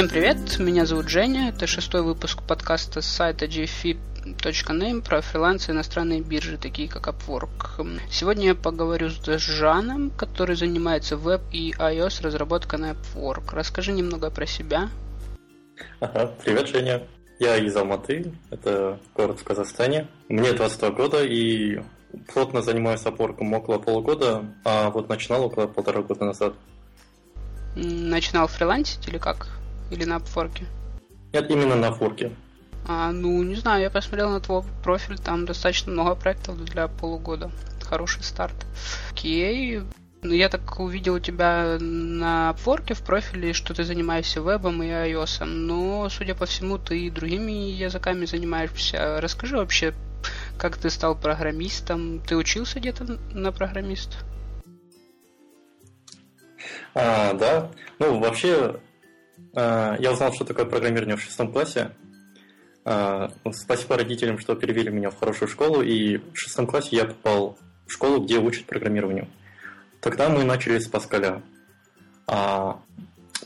Всем привет, меня зовут Женя, это шестой выпуск подкаста с сайта gfi.name про фриланс и иностранные биржи, такие как Upwork. Сегодня я поговорю с Жаном, который занимается веб и iOS разработкой на Upwork. Расскажи немного про себя. Ага, привет, Женя. Я из Алматы, это город в Казахстане. Мне 22 года, и плотно занимаюсь опорком около полугода, а вот начинал около полтора года назад. Начинал фрилансить или как? Или на Upwork? Нет, именно на Upwork. А, ну, не знаю, я посмотрел на твой профиль, там достаточно много проектов для полугода. Хороший старт. Окей. Ну, я так увидел у тебя на Upwork в профиле, что ты занимаешься вебом и iOS, но, судя по всему, ты и другими языками занимаешься. Расскажи вообще, как ты стал программистом? Ты учился где-то на программист? А, да. Ну, вообще, я узнал, что такое программирование в шестом классе. А, спасибо родителям, что перевели меня в хорошую школу, и в шестом классе я попал в школу, где учат программированию. Тогда мы начали с Паскаля. А,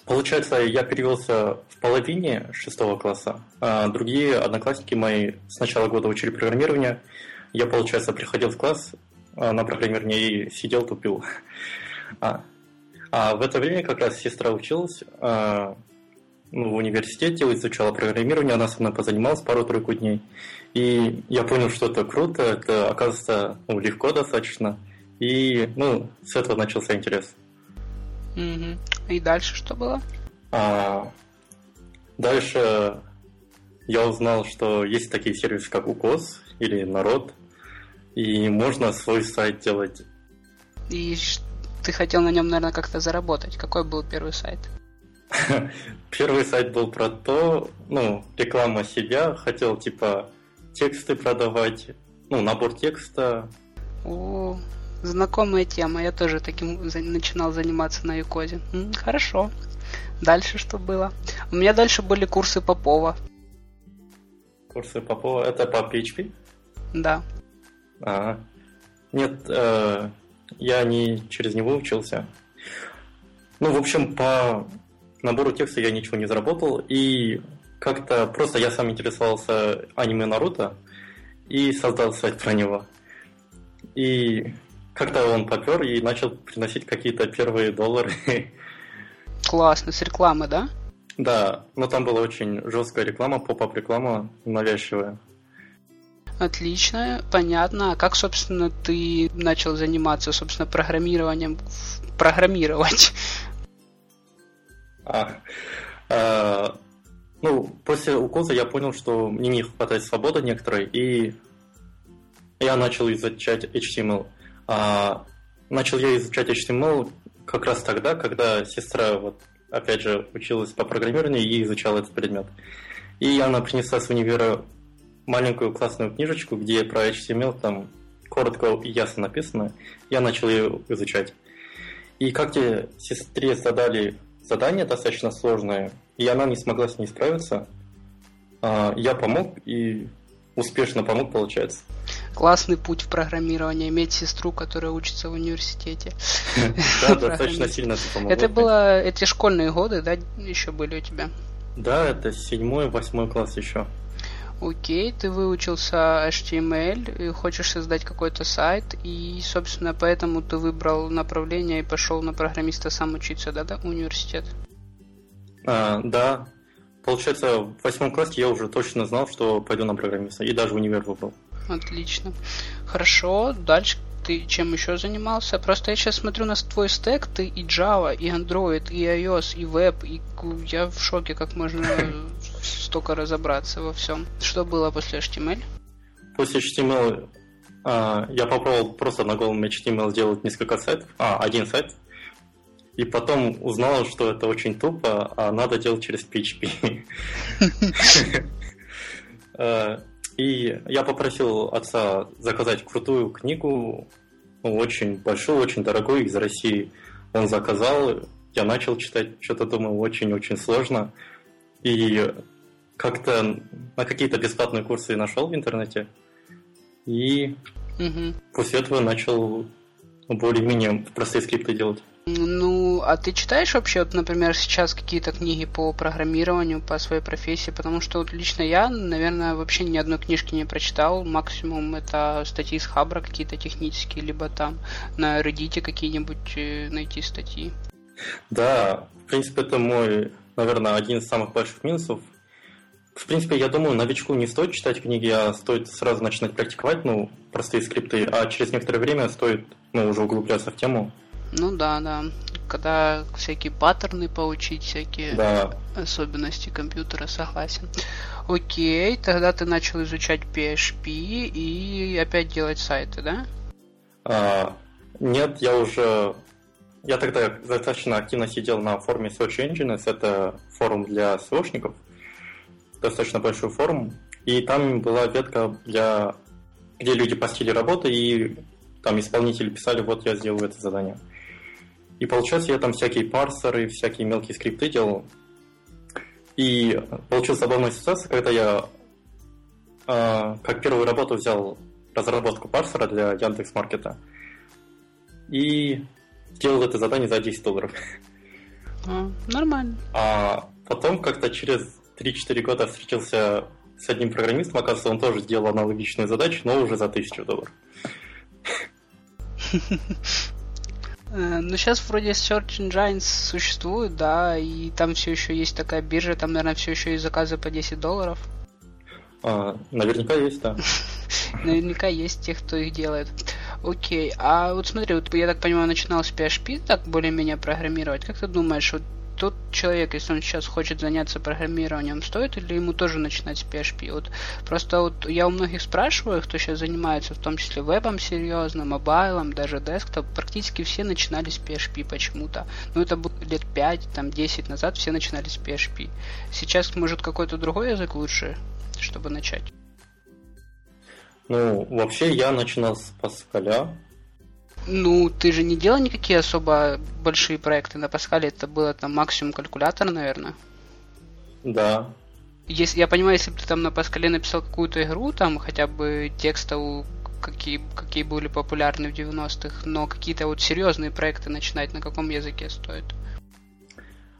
получается, я перевелся в половине шестого класса. А другие одноклассники мои с начала года учили программирование. Я, получается, приходил в класс на программирование и сидел, тупил. А, а в это время как раз сестра училась ну, в университете, изучала программирование, она со мной позанималась пару-тройку дней. И я понял, что это круто, это, оказывается, ну, легко достаточно. И, ну, с этого начался интерес. Угу. И дальше что было? А, дальше я узнал, что есть такие сервисы, как УКОС или Народ, и можно свой сайт делать. И ты хотел на нем, наверное, как-то заработать. Какой был первый сайт? Первый сайт был про то, ну, реклама себя, хотел типа тексты продавать, ну, набор текста. О, знакомая тема, я тоже таким начинал заниматься на Юкозе. Хорошо. Дальше что было? У меня дальше были курсы Попова. Курсы Попова, это по PHP? Да. А, нет, э, я не через него учился. Ну, в общем, по набору текста я ничего не заработал, и как-то просто я сам интересовался аниме Наруто и создал сайт про него. И как-то он попер и начал приносить какие-то первые доллары. Классно, с рекламы, да? Да, но там была очень жесткая реклама, поп-ап реклама навязчивая. Отлично, понятно. А как, собственно, ты начал заниматься, собственно, программированием, программировать? А, а, ну, после укоса я понял, что мне не хватает свободы некоторой, и я начал изучать HTML. А, начал я изучать HTML как раз тогда, когда сестра, вот, опять же, училась по программированию и изучала этот предмет. И она принесла с универа маленькую классную книжечку, где про HTML там коротко и ясно написано. Я начал ее изучать. И как-то сестре задали задание достаточно сложное, и она не смогла с ней справиться. А, я помог и успешно помог, получается. Классный путь в программировании, иметь сестру, которая учится в университете. Да, достаточно сильно это помогло. Это было, эти школьные годы, да, еще были у тебя? Да, это седьмой, восьмой класс еще. Окей, ты выучился HTML и хочешь создать какой-то сайт, и, собственно, поэтому ты выбрал направление и пошел на программиста сам учиться, да, да, университет? А, да. Получается, в восьмом классе я уже точно знал, что пойду на программиста, и даже универ выбрал. Отлично. Хорошо, дальше ты чем еще занимался? Просто я сейчас смотрю на твой стек, ты и Java, и Android, и iOS, и Web, и я в шоке, как можно столько разобраться во всем. Что было после HTML? После HTML а, я попробовал просто на голом HTML сделать несколько сайтов, а, один сайт, и потом узнал, что это очень тупо, а надо делать через PHP. А, и я попросил отца заказать крутую книгу, очень большую, очень дорогую из России. Он заказал, я начал читать, что-то думал очень-очень сложно. И как-то на какие-то бесплатные курсы нашел в интернете. И угу. после этого начал более-менее простые скрипты делать. Ну, а ты читаешь вообще, вот, например, сейчас какие-то книги по программированию, по своей профессии? Потому что вот лично я, наверное, вообще ни одной книжки не прочитал. Максимум это статьи с Хабра какие-то технические, либо там на Reddit какие-нибудь э, найти статьи. Да, в принципе, это мой, наверное, один из самых больших минусов. В принципе, я думаю, новичку не стоит читать книги, а стоит сразу начинать практиковать, ну, простые скрипты, а через некоторое время стоит, ну, уже углубляться в тему. Ну да, да. Когда всякие паттерны поучить, всякие да. особенности компьютера, согласен. Окей, тогда ты начал изучать PHP и опять делать сайты, да? А, нет, я уже я тогда достаточно активно сидел на форуме Search Engines, это форум для SEOшников, достаточно большой форум, и там была ветка, для, где люди постили работы, и там исполнители писали, вот я сделал это задание. И получается, я там всякие парсеры, всякие мелкие скрипты делал. И получилась забавная ситуация, когда я э, как первую работу взял разработку парсера для Яндекс.Маркета. И сделал это задание за 10 долларов. А, нормально. А потом как-то через 3-4 года встретился с одним программистом, оказывается, он тоже сделал аналогичную задачу, но уже за 1000 долларов. Э, ну, сейчас вроде Search Engines существует, да, и там все еще есть такая биржа, там, наверное, все еще есть заказы по 10 долларов. А, наверняка есть, да. Наверняка есть тех, кто их делает. Окей, а вот смотри, вот я так понимаю, начинал с PHP так более-менее программировать. Как ты думаешь, вот тот человек, если он сейчас хочет заняться программированием, стоит или ему тоже начинать с PHP? Вот просто вот я у многих спрашиваю, кто сейчас занимается, в том числе вебом серьезно, мобайлом, даже десктоп, практически все начинали с PHP почему-то. Ну, это было лет 5, там, 10 назад все начинали с PHP. Сейчас, может, какой-то другой язык лучше, чтобы начать? Ну, вообще я начинал с Паскаля. Ну, ты же не делал никакие особо большие проекты на Паскале, это было там максимум калькулятор, наверное. Да. Если, я понимаю, если бы ты там на Паскале написал какую-то игру, там хотя бы текстовую, какие, какие были популярны в 90-х, но какие-то вот серьезные проекты начинать на каком языке стоит?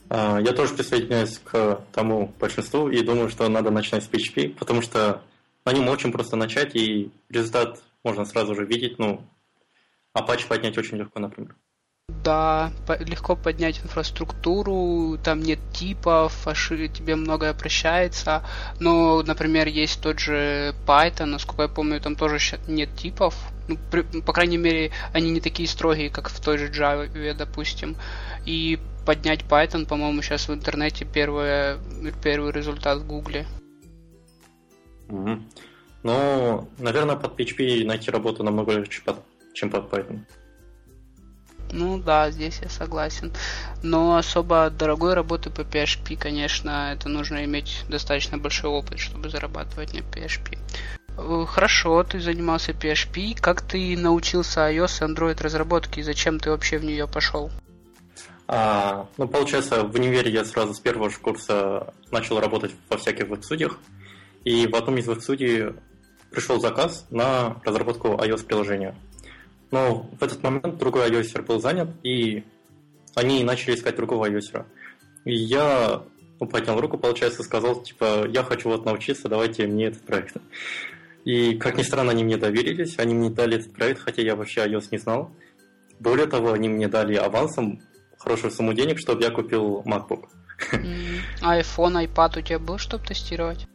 А, я тоже присоединяюсь к тому большинству и думаю, что надо начинать с PHP, потому что на нем очень просто начать, и результат можно сразу же видеть. Ну, Apache поднять очень легко, например. Да, легко поднять инфраструктуру, там нет типов, аши, тебе многое прощается. Но, например, есть тот же Python, насколько я помню, там тоже нет типов. Ну, при, по крайней мере, они не такие строгие, как в той же Java, допустим. И поднять Python, по-моему, сейчас в интернете первый, первый результат в Гугле. Угу. Ну, наверное, под PHP найти работу намного легче, чем под Python. Ну да, здесь я согласен. Но особо дорогой работы по PHP, конечно, это нужно иметь достаточно большой опыт, чтобы зарабатывать на PHP. Э, хорошо, ты занимался PHP. Как ты научился iOS и Android разработке и зачем ты вообще в нее пошел? А, ну, получается, в универе я сразу с первого же курса начал работать во всяких веб-студиях. И в одном из их студий пришел заказ на разработку iOS-приложения. Но в этот момент другой iOS был занят, и они начали искать другого iOS. И я ну, поднял руку, получается, сказал, типа, я хочу вот научиться, давайте мне этот проект. И, как ни странно, они мне доверились, они мне дали этот проект, хотя я вообще iOS не знал. Более того, они мне дали авансом хорошую сумму денег, чтобы я купил MacBook. А iPhone, iPad у тебя был, чтобы тестировать?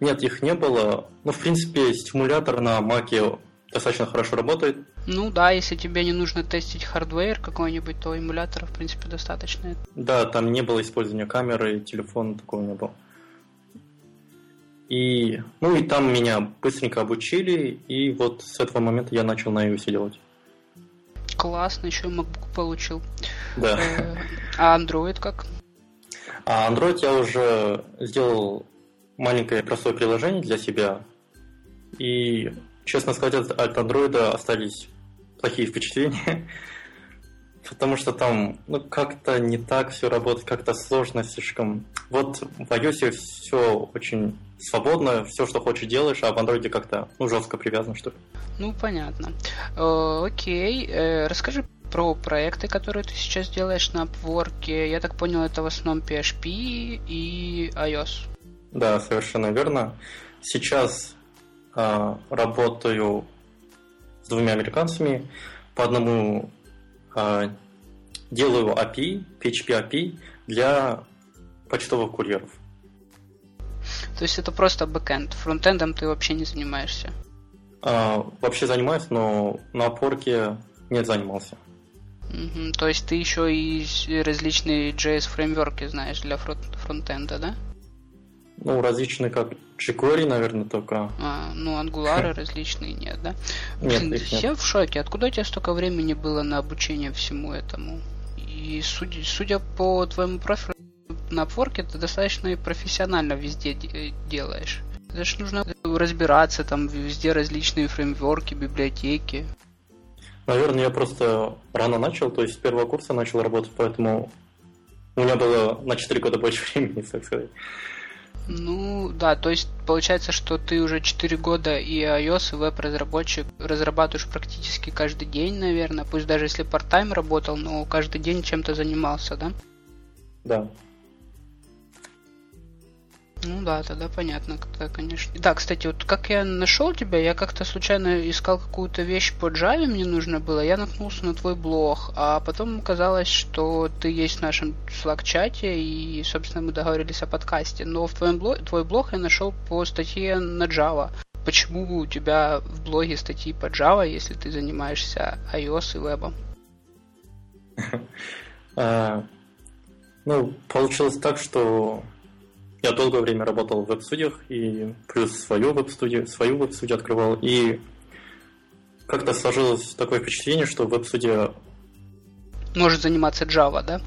Нет, их не было. Ну, в принципе, симулятор на Маке достаточно хорошо работает. Ну да, если тебе не нужно тестить hardware какой-нибудь, то эмулятора, в принципе, достаточно. Да, там не было использования камеры, телефона такого не было. И, ну и там меня быстренько обучили, и вот с этого момента я начал на iOS делать. Классно, еще и MacBook получил. Да. Э, а Android как? А Android я уже сделал маленькое простое приложение для себя. И, честно сказать, от Android остались плохие впечатления. Потому что там ну, как-то не так все работает, как-то сложно слишком. Вот в iOS все очень свободно, все, что хочешь, делаешь, а в Android как-то ну, жестко привязано, что ли. Ну, понятно. Э, окей. Э, расскажи про проекты, которые ты сейчас делаешь на Upwork. Я так понял, это в основном PHP и iOS. Да, совершенно верно. Сейчас работаю с двумя американцами. По одному э, делаю API, PHP API для почтовых курьеров. То есть это просто бэкэнд. Фронтендом ты вообще не занимаешься? А, вообще занимаюсь, но на опорке не занимался. Угу. То есть ты еще и различные JS фреймворки знаешь для фронтенда, да? Ну, различные как jQuery, наверное, только. А, ну, Angular различные нет, да? Нет, Блин, их нет. Я в шоке. Откуда у тебя столько времени было на обучение всему этому? И судя, судя по твоему профилю на Upwork, ты достаточно профессионально везде делаешь. Это же нужно разбираться, там везде различные фреймворки, библиотеки. Наверное, я просто рано начал, то есть с первого курса начал работать, поэтому у меня было на 4 года больше времени, так сказать. Ну, да, то есть получается, что ты уже 4 года и iOS, и веб-разработчик разрабатываешь практически каждый день, наверное, пусть даже если part-time работал, но каждый день чем-то занимался, да? Да. Ну да, тогда понятно, тогда, конечно. Да, кстати, вот как я нашел тебя, я как-то случайно искал какую-то вещь по Java, мне нужно было, я наткнулся на твой блог, а потом оказалось, что ты есть в нашем Slack-чате, и, собственно, мы договорились о подкасте. Но в твоем блог, твой блог я нашел по статье на Java. Почему у тебя в блоге статьи по Java, если ты занимаешься iOS и вебом? А, ну, получилось так, что я долгое время работал в веб-студиях и плюс свою веб-студию, свою веб-студию открывал. И как-то сложилось такое впечатление, что веб-студия... Может заниматься Java, да?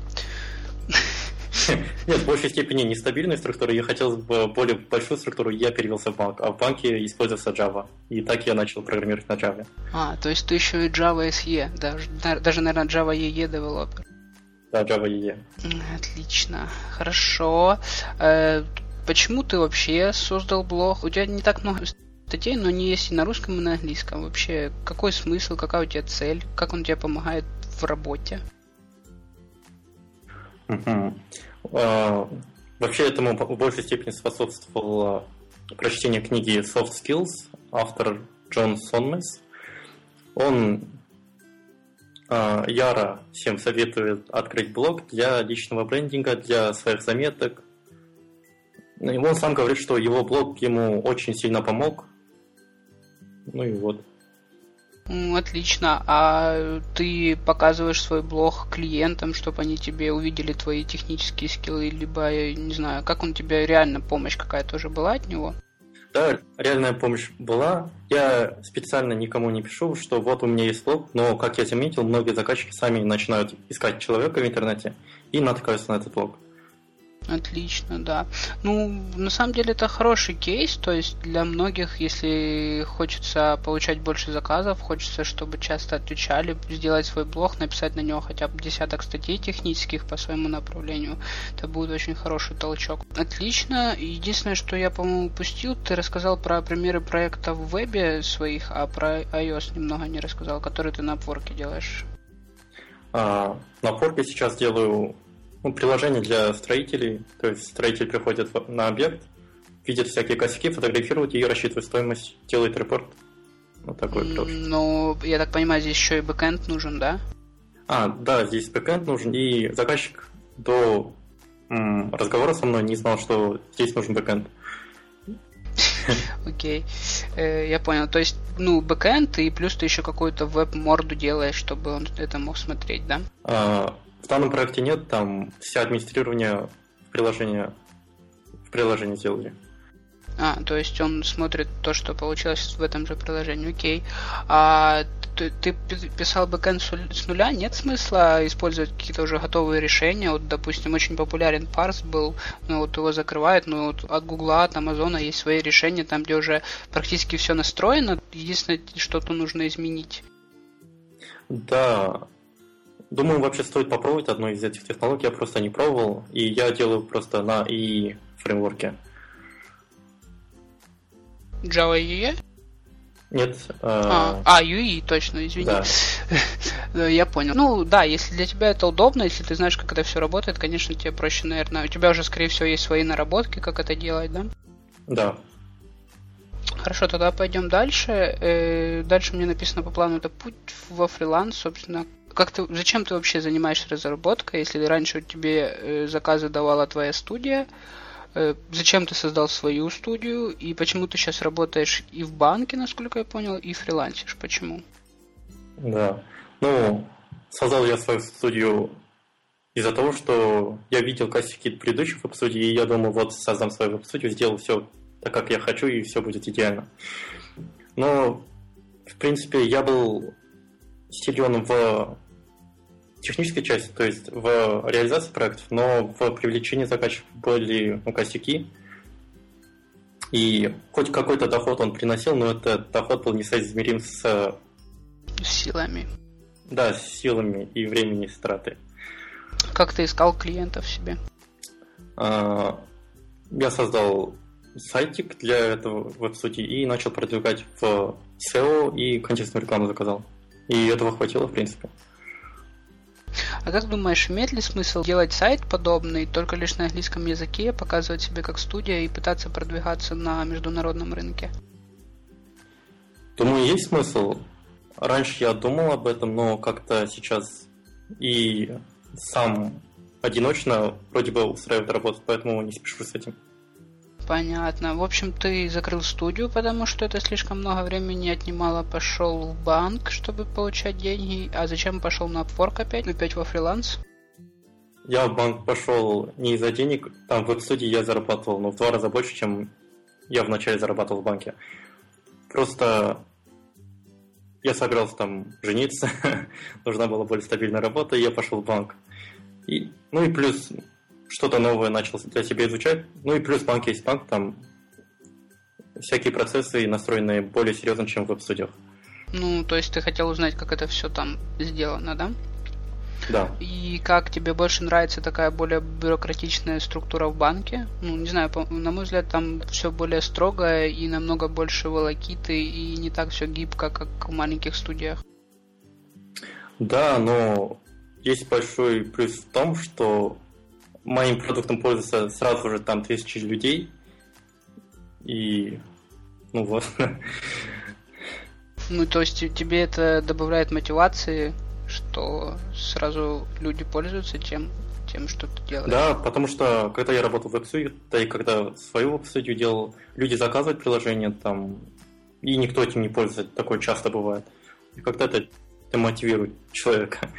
Нет, в большей степени нестабильной структуры. Я хотел бы более большую структуру, я перевелся в банк, а в банке использовался Java. И так я начал программировать на Java. А, то есть ты еще и Java SE, даже, даже наверное, Java EE девелопер. Да, Java EE. Отлично, хорошо. Э, почему ты вообще создал блог? У тебя не так много статей, но не есть и на русском, и на английском. Вообще, какой смысл, какая у тебя цель, как он тебе помогает в работе? Uh, вообще этому в большей степени способствовало прочтение книги Soft Skills, автор Джон Сонмес. Он а, Яра всем советует открыть блог для личного брендинга, для своих заметок. Ну, и он сам говорит, что его блог ему очень сильно помог. Ну и вот. Отлично. А ты показываешь свой блог клиентам, чтобы они тебе увидели твои технические скиллы, либо, я не знаю, как он тебе реально помощь какая-то уже была от него? Да, реальная помощь была. Я специально никому не пишу, что вот у меня есть блог, но, как я заметил, многие заказчики сами начинают искать человека в интернете и натыкаются на этот блог. Отлично, да. Ну, на самом деле это хороший кейс, то есть для многих, если хочется получать больше заказов, хочется, чтобы часто отвечали, сделать свой блог, написать на него хотя бы десяток статей технических по своему направлению, это будет очень хороший толчок. Отлично. Единственное, что я, по-моему, упустил, ты рассказал про примеры проектов в вебе своих, а про iOS немного не рассказал, который ты на Upwork делаешь. А, на Upwork сейчас делаю ну, приложение для строителей. То есть строитель приходит на объект, видит всякие косяки, фотографирует и рассчитывает стоимость, делает репорт. Вот такой приложение. Ну, я так понимаю, здесь еще и бэкэнд нужен, да? А, да, здесь backend нужен, и заказчик до м, разговора со мной не знал, что здесь нужен backend. Окей, э, я понял. То есть, ну, backend, и плюс ты еще какую-то веб-морду делаешь, чтобы он это мог смотреть, да? В данном проекте нет, там все администрирование приложения в приложении сделали. А, то есть он смотрит то, что получилось в этом же приложении, окей. А ты, ты писал бэкэнд с нуля, нет смысла использовать какие-то уже готовые решения? Вот, допустим, очень популярен парс был, ну вот его закрывают, но вот от Гугла, от Амазона есть свои решения, там где уже практически все настроено, единственное, что-то нужно изменить. Да, Думаю, вообще стоит попробовать одну из этих технологий. Я просто не пробовал, и я делаю просто на и фреймворке. Java EE? Нет. Э... А, а, UE, точно, извини. Да. Я понял. Ну да, если для тебя это удобно, если ты знаешь, как это все работает, конечно, тебе проще, наверное. У тебя уже, скорее всего, есть свои наработки, как это делать, да? Да. Хорошо, тогда пойдем дальше. Э, дальше мне написано по плану это путь во фриланс, собственно. Как ты, зачем ты вообще занимаешься разработкой, если раньше тебе э, заказы давала твоя студия? Э, зачем ты создал свою студию и почему ты сейчас работаешь и в банке, насколько я понял, и фрилансишь? Почему? Да. Ну, создал я свою студию из-за того, что я видел косяки предыдущих веб-студий, и я думал, вот создам свою веб-студию, сделал все так, как я хочу, и все будет идеально. Но, в принципе, я был силен в технической части, то есть в реализации проектов, но в привлечении заказчиков были ну, косяки. И хоть какой-то доход он приносил, но этот доход был несоизмерим с... Силами. Да, с силами и времени страты. Как ты искал клиентов себе? А, я создал сайтик для этого веб-сути и начал продвигать в SEO и контекстную рекламу заказал. И этого хватило, в принципе. А как думаешь, имеет ли смысл делать сайт подобный только лишь на английском языке, показывать себя как студия и пытаться продвигаться на международном рынке? Думаю, есть смысл. Раньше я думал об этом, но как-то сейчас и сам одиночно вроде бы устраивает работу, поэтому не спешу с этим. Понятно. В общем, ты закрыл студию, потому что это слишком много времени отнимало. Пошел в банк, чтобы получать деньги. А зачем пошел на Upwork опять? Опять во фриланс? Я в банк пошел не из-за денег. Там в веб-студии я зарабатывал, но в два раза больше, чем я вначале зарабатывал в банке. Просто я собирался там жениться, нужна была более стабильная работа, и я пошел в банк. И, ну и плюс что-то новое начал для себя изучать. Ну и плюс банк есть банк, там всякие процессы настроены более серьезно, чем в веб-студиях. Ну, то есть ты хотел узнать, как это все там сделано, да? Да. И как тебе больше нравится такая более бюрократичная структура в банке? Ну, не знаю, на мой взгляд, там все более строгое и намного больше волокиты, и не так все гибко, как в маленьких студиях. Да, но есть большой плюс в том, что моим продуктом пользуются сразу же там тысячи людей. И ну вот. Ну, то есть тебе это добавляет мотивации, что сразу люди пользуются тем, тем, что ты делаешь. Да, потому что когда я работал в WebSuite, да и когда свою WebSuite делал, люди заказывают приложение там, и никто этим не пользуется, такое часто бывает. И когда это, это мотивирует человека.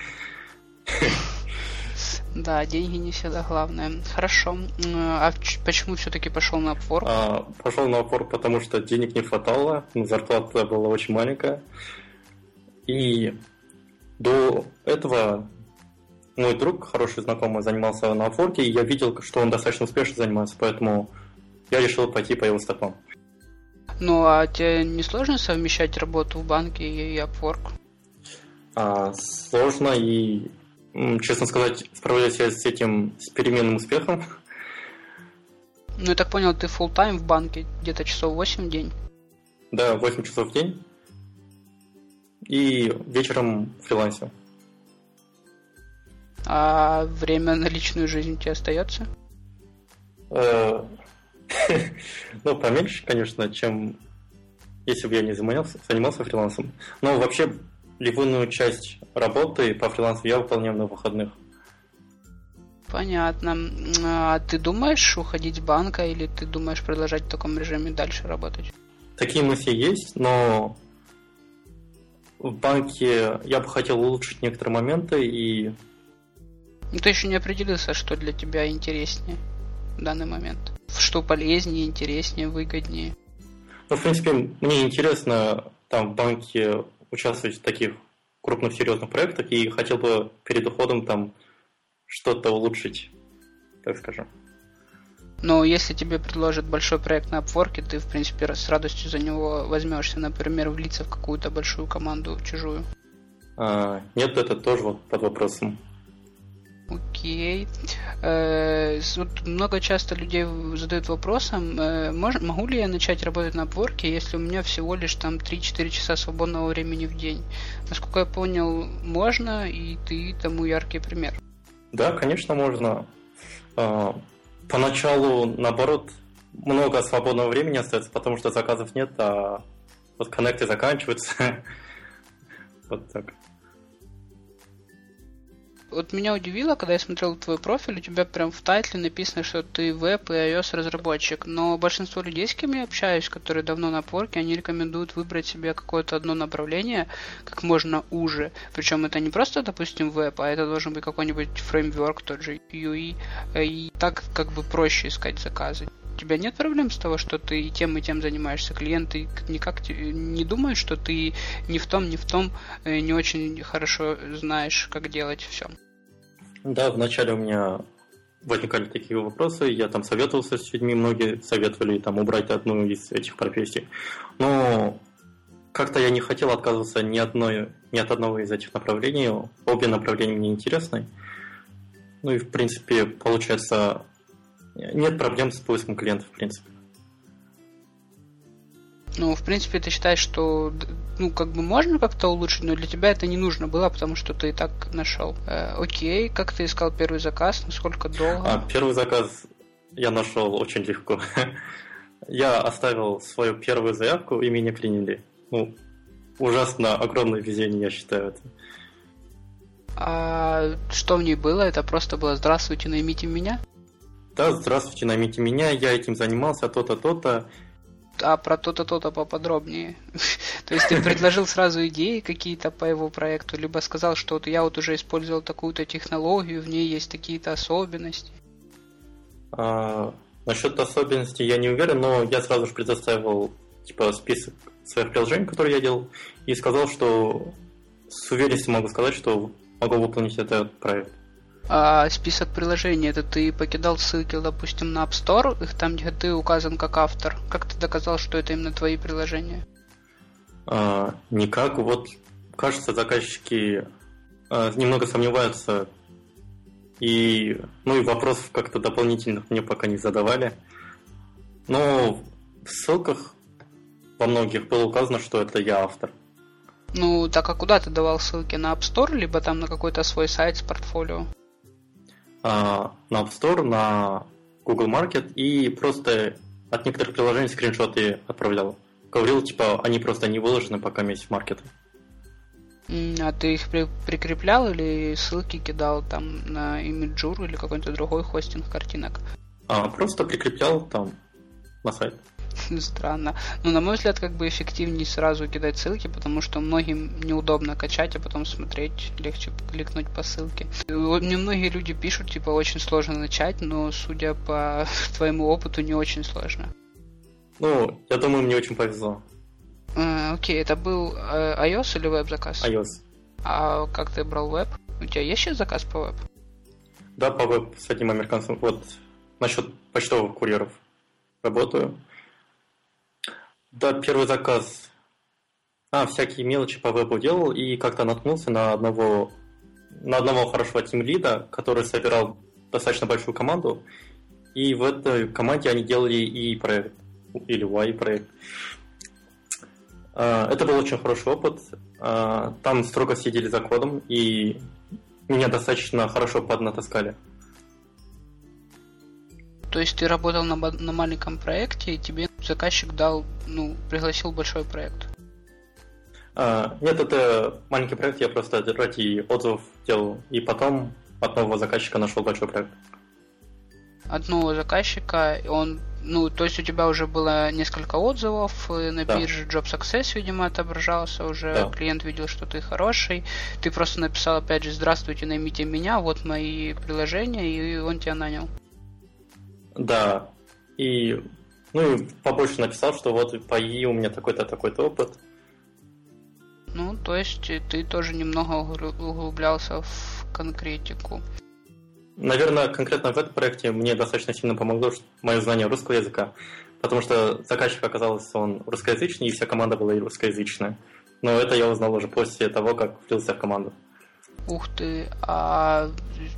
Да, деньги не всегда главное. Хорошо. А почему все-таки пошел на Upwork? А, пошел на Upwork, потому что денег не хватало, зарплата была очень маленькая. И до этого мой друг, хороший знакомый, занимался на Upwork, и я видел, что он достаточно успешно занимается, поэтому я решил пойти по его стопам. Ну, а тебе не сложно совмещать работу в банке и Upwork? А, сложно, и честно сказать, справляюсь я с этим с переменным успехом. Ну, я так понял, ты full тайм в банке, где-то часов 8 в день? Да, 8 часов в день. И вечером фрилансе. А время на личную жизнь у тебя остается? Э, ну, поменьше, конечно, чем если бы я не занимался, занимался фрилансом. Но вообще львиную часть работы по фрилансу я выполняю на выходных. Понятно. А ты думаешь уходить с банка или ты думаешь продолжать в таком режиме дальше работать? Такие мысли есть, но в банке я бы хотел улучшить некоторые моменты и... Ну, ты еще не определился, что для тебя интереснее в данный момент. Что полезнее, интереснее, выгоднее. Ну, в принципе, мне интересно там в банке участвовать в таких крупных серьезных проектах и хотел бы перед уходом там что-то улучшить, так скажем. Но если тебе предложат большой проект на Upwork, ты, в принципе, с радостью за него возьмешься, например, влиться в какую-то большую команду чужую. А, нет, это тоже вот под вопросом. Окей. Э, вот много часто людей задают вопросом, э, могу ли я начать работать на Upwork, если у меня всего лишь там 3-4 часа свободного времени в день? Насколько я понял, можно, и ты тому яркий пример. Да, конечно, можно. А, поначалу, наоборот, много свободного времени остается, потому что заказов нет, а вот коннекты заканчиваются. Вот так. Вот меня удивило, когда я смотрел твой профиль, у тебя прям в тайтле написано, что ты веб и iOS разработчик, но большинство людей, с кем я общаюсь, которые давно на порке, они рекомендуют выбрать себе какое-то одно направление как можно уже. Причем это не просто, допустим, веб, а это должен быть какой-нибудь фреймворк, тот же UI, и так как бы проще искать заказы у тебя нет проблем с того, что ты и тем, и тем занимаешься? Клиенты никак не думают, что ты ни в том, ни в том э, не очень хорошо знаешь, как делать все? Да, вначале у меня возникали такие вопросы, я там советовался с людьми, многие советовали там убрать одну из этих профессий. Но как-то я не хотел отказываться ни, одной, ни от одного из этих направлений. Обе направления мне интересны. Ну и, в принципе, получается, нет проблем с поиском клиентов, в принципе. Ну, в принципе, ты считаешь, что ну, как бы можно как-то улучшить, но для тебя это не нужно было, потому что ты и так нашел. Э, окей, как ты искал первый заказ, насколько долго? А, первый заказ я нашел очень легко. я оставил свою первую заявку, и меня приняли. Ну, ужасно огромное везение, я считаю это. А что в ней было? Это просто было «Здравствуйте, наймите меня»? Да, здравствуйте, наймите меня, я этим занимался, то-то, то-то. А про то-то, то-то поподробнее. То есть ты предложил сразу идеи какие-то по его проекту, либо сказал, что вот я вот уже использовал такую-то технологию, в ней есть какие-то особенности. А, насчет особенностей я не уверен, но я сразу же предоставил типа список своих приложений, которые я делал, и сказал, что с уверенностью могу сказать, что могу выполнить этот проект. А список приложений, это ты покидал ссылки, допустим, на App Store, их там, где ты указан как автор. Как ты доказал, что это именно твои приложения? А, никак. Вот, кажется, заказчики а, немного сомневаются. И, ну и вопросов как-то дополнительных мне пока не задавали. Но в ссылках во многих было указано, что это я автор. Ну, так а куда ты давал ссылки? На App Store, либо там на какой-то свой сайт с портфолио? А, на App Store, на Google Market и просто от некоторых приложений скриншоты отправлял. Говорил, типа, они просто не выложены пока есть в маркет. А ты их при прикреплял или ссылки кидал там на Imgur или какой-то другой хостинг картинок? А, просто прикреплял там на сайт. Странно. Но, на мой взгляд, как бы эффективнее сразу кидать ссылки, потому что многим неудобно качать, а потом смотреть, легче кликнуть по ссылке. Мне многие люди пишут, типа, очень сложно начать, но, судя по твоему опыту, не очень сложно. Ну, я думаю, мне очень повезло. А, окей, это был э, iOS или веб-заказ? iOS. А как ты брал веб? У тебя есть сейчас заказ по веб? Да, по веб с одним американцем. Вот насчет почтовых курьеров работаю. Да, первый заказ. А, всякие мелочи по вебу делал и как-то наткнулся на одного, на одного хорошего тимлида, который собирал достаточно большую команду. И в этой команде они делали и проект, или Y проект. А, это был очень хороший опыт. А, там строго сидели за кодом, и меня достаточно хорошо поднатаскали. То есть ты работал на, на маленьком проекте, и тебе заказчик дал, ну, пригласил большой проект? А, нет, это маленький проект, я просто ради отзывов делал, и потом от нового заказчика нашел большой проект. От нового заказчика, он, ну, то есть у тебя уже было несколько отзывов, на да. бирже Job Success, видимо, отображался уже, да. клиент видел, что ты хороший, ты просто написал, опять же, здравствуйте, наймите меня, вот мои приложения, и он тебя нанял. Да. И, ну и побольше написал, что вот по ИИ у меня такой-то, такой-то опыт. Ну, то есть ты тоже немного углублялся в конкретику. Наверное, конкретно в этом проекте мне достаточно сильно помогло мое знание русского языка, потому что заказчик оказался он русскоязычный, и вся команда была и русскоязычная. Но это я узнал уже после того, как влился в команду. Ух ты. А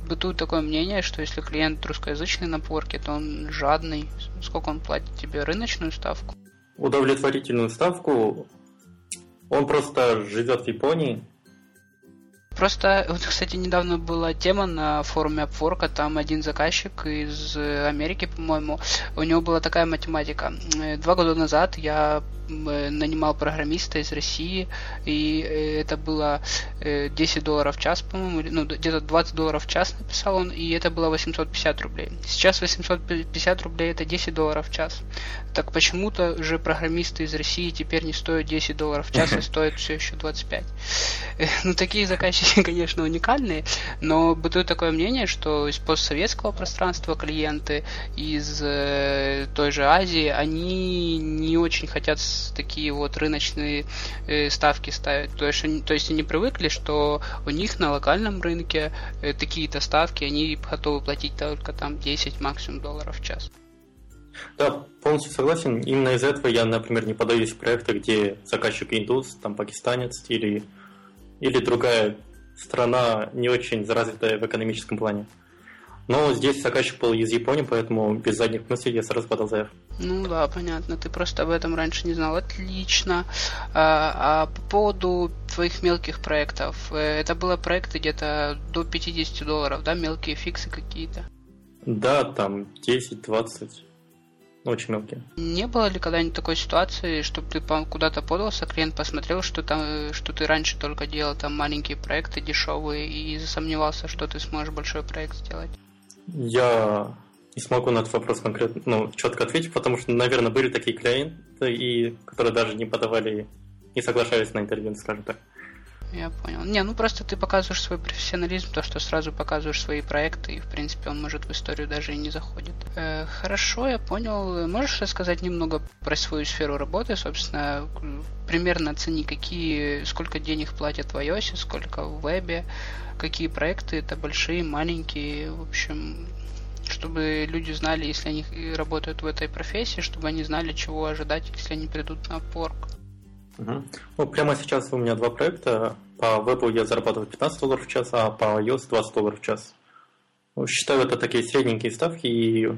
бытует такое мнение, что если клиент русскоязычный на порке, то он жадный. Сколько он платит тебе? Рыночную ставку? Удовлетворительную ставку. Он просто живет в Японии, Просто, вот, кстати, недавно была тема на форуме Upwork, там один заказчик из Америки, по-моему, у него была такая математика. Два года назад я Э, нанимал программиста из России, и э, это было 10 э, долларов в час, по-моему, ну, где-то 20 долларов в час написал он, и это было 850 рублей. Сейчас 850 рублей это 10 долларов в час. Так почему-то же программисты из России теперь не стоят 10 долларов в час, а стоят все еще 25. Ну, такие заказчики, конечно, уникальные, но бытует такое мнение, что из постсоветского пространства клиенты из той же Азии, они не очень хотят такие вот рыночные э, ставки ставят. То есть, они, то есть они привыкли, что у них на локальном рынке э, такие-то ставки, они готовы платить только там 10 максимум долларов в час. Да, полностью согласен. Именно из-за этого я, например, не подаюсь в проекты, где заказчик индус, там пакистанец или, или другая страна не очень развитая в экономическом плане. Но здесь заказчик был из Японии, поэтому без задних мыслей я сразу подал заявку. Ну да, понятно. Ты просто об этом раньше не знал. Отлично. А, а по поводу твоих мелких проектов. Э, это было проекты где-то до 50 долларов, да? Мелкие фиксы какие-то? Да, там 10-20. Очень мелкие. Не было ли когда-нибудь такой ситуации, чтобы ты куда-то подался, клиент посмотрел, что там, э, что ты раньше только делал там маленькие проекты дешевые и засомневался, что ты сможешь большой проект сделать? Я не смогу на этот вопрос конкретно, ну, четко ответить, потому что, наверное, были такие клиенты, и, которые даже не подавали, не соглашались на интервью, скажем так. Я понял. Не, ну просто ты показываешь свой профессионализм, то, что сразу показываешь свои проекты, и, в принципе, он, может, в историю даже и не заходит. Э, хорошо, я понял. Можешь рассказать немного про свою сферу работы, собственно, примерно оцени, какие, сколько денег платят в iOS, сколько в вебе, какие проекты это большие, маленькие, в общем, чтобы люди знали, если они работают в этой профессии, чтобы они знали, чего ожидать, если они придут на порк. Угу. Ну, прямо сейчас у меня два проекта. По вебу я зарабатываю 15 долларов в час, а по iOS 20 долларов в час. Считаю, это такие средненькие ставки, и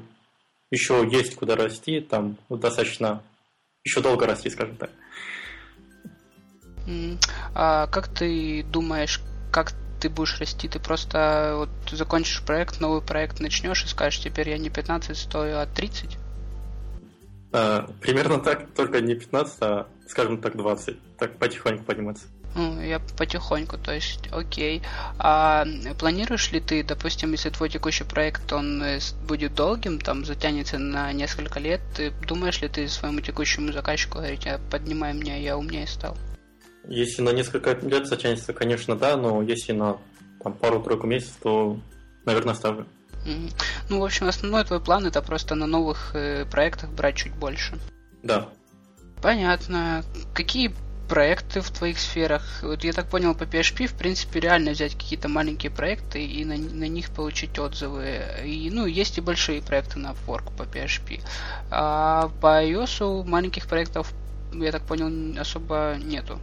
еще есть куда расти, там достаточно еще долго расти, скажем так. А как ты думаешь, как ты будешь расти, ты просто вот закончишь проект, новый проект начнешь и скажешь, теперь я не 15 стою, а 30? А, примерно так, только не 15, а, скажем так, 20. Так потихоньку подниматься. Я потихоньку, то есть, окей. А планируешь ли ты, допустим, если твой текущий проект, он э, будет долгим, там, затянется на несколько лет, ты думаешь ли ты своему текущему заказчику говорить, а поднимай меня, я умнее стал? Если на несколько лет затянется, конечно, да, но если на там, пару-тройку месяцев, то, наверное, ставлю. Ну, в общем, основной твой план это просто на новых э, проектах брать чуть больше. Да. Понятно. Какие проекты в твоих сферах? Вот я так понял, по PHP, в принципе, реально взять какие-то маленькие проекты и на, на них получить отзывы. И, ну, есть и большие проекты на Upwork по PHP. А по iOS маленьких проектов, я так понял, особо нету.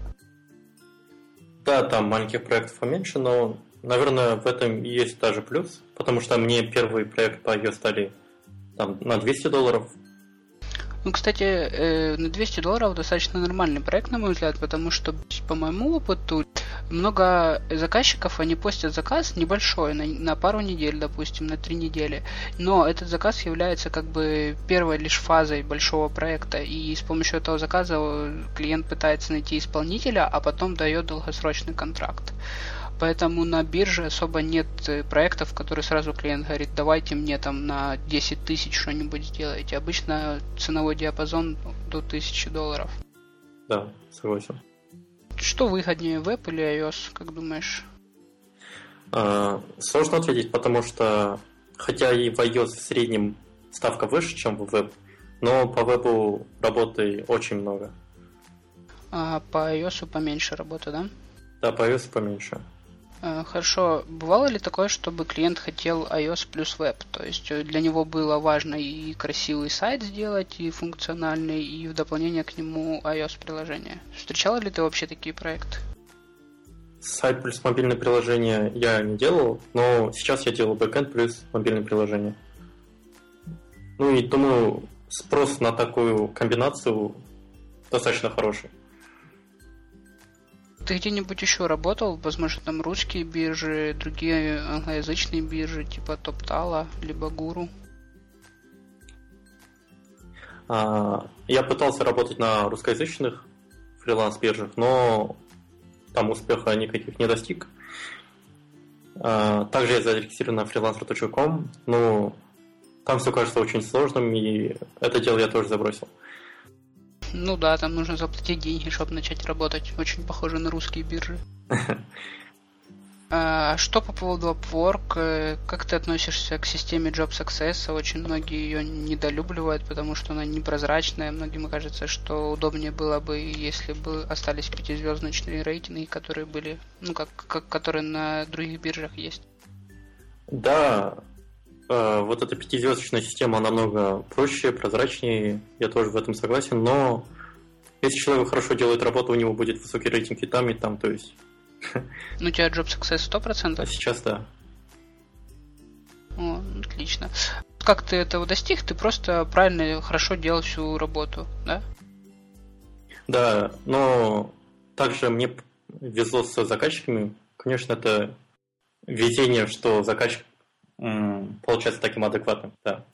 Да, там маленьких проектов поменьше, но, наверное, в этом есть даже плюс, потому что мне первый проект по iOS стали там, на 200 долларов. Ну, кстати, э, на 200 долларов достаточно нормальный проект, на мой взгляд, потому что, по моему опыту, много заказчиков, они постят заказ небольшой, на, на пару недель, допустим, на три недели, но этот заказ является как бы первой лишь фазой большого проекта, и с помощью этого заказа клиент пытается найти исполнителя, а потом дает долгосрочный контракт. Поэтому на бирже особо нет э, проектов, которые сразу клиент говорит, давайте мне там на 10 тысяч что-нибудь сделайте. Обычно ценовой диапазон до 1000 долларов. Да, согласен. Что выгоднее, веб или iOS, как думаешь? А, сложно ответить, потому что хотя и в iOS в среднем ставка выше, чем в веб, но по вебу работы очень много. А по iOS поменьше работы, да? Да, по iOS поменьше. Э, хорошо, бывало ли такое, чтобы клиент хотел iOS плюс веб? То есть э, для него было важно и красивый сайт сделать, и функциональный, и в дополнение к нему iOS приложение. Встречала ли ты вообще такие проекты? сайт плюс мобильное приложение я не делал, но сейчас я делаю бэкэнд плюс мобильное приложение. Ну и думаю, спрос на такую комбинацию достаточно хороший. Ты где-нибудь еще работал? Возможно, там русские биржи, другие англоязычные биржи, типа Топтала, либо Гуру? А, я пытался работать на русскоязычных фриланс-биржах, но там успеха никаких не достиг. А, также я зарегистрирован на freelancer.com, но там все кажется очень сложным, и это дело я тоже забросил. Ну да, там нужно заплатить деньги, чтобы начать работать. Очень похоже на русские биржи. А что по поводу Upwork? Э, как ты относишься к системе Job Success? Очень многие ее недолюбливают, потому что она непрозрачная. Многим кажется, что удобнее было бы, если бы остались пятизвездочные рейтинги, которые были, ну, как, как которые на других биржах есть. Да, вот эта пятизвездочная система намного проще, прозрачнее, я тоже в этом согласен, но если человек хорошо делает работу, у него будет высокий рейтинг и там, и там, то есть ну, у тебя Job Success 100%? А сейчас да. О, отлично. Как ты этого достиг? Ты просто правильно, хорошо делал всю работу, да? Да, но также мне везло с заказчиками. Конечно, это везение, что заказчик получается таким адекватным, да.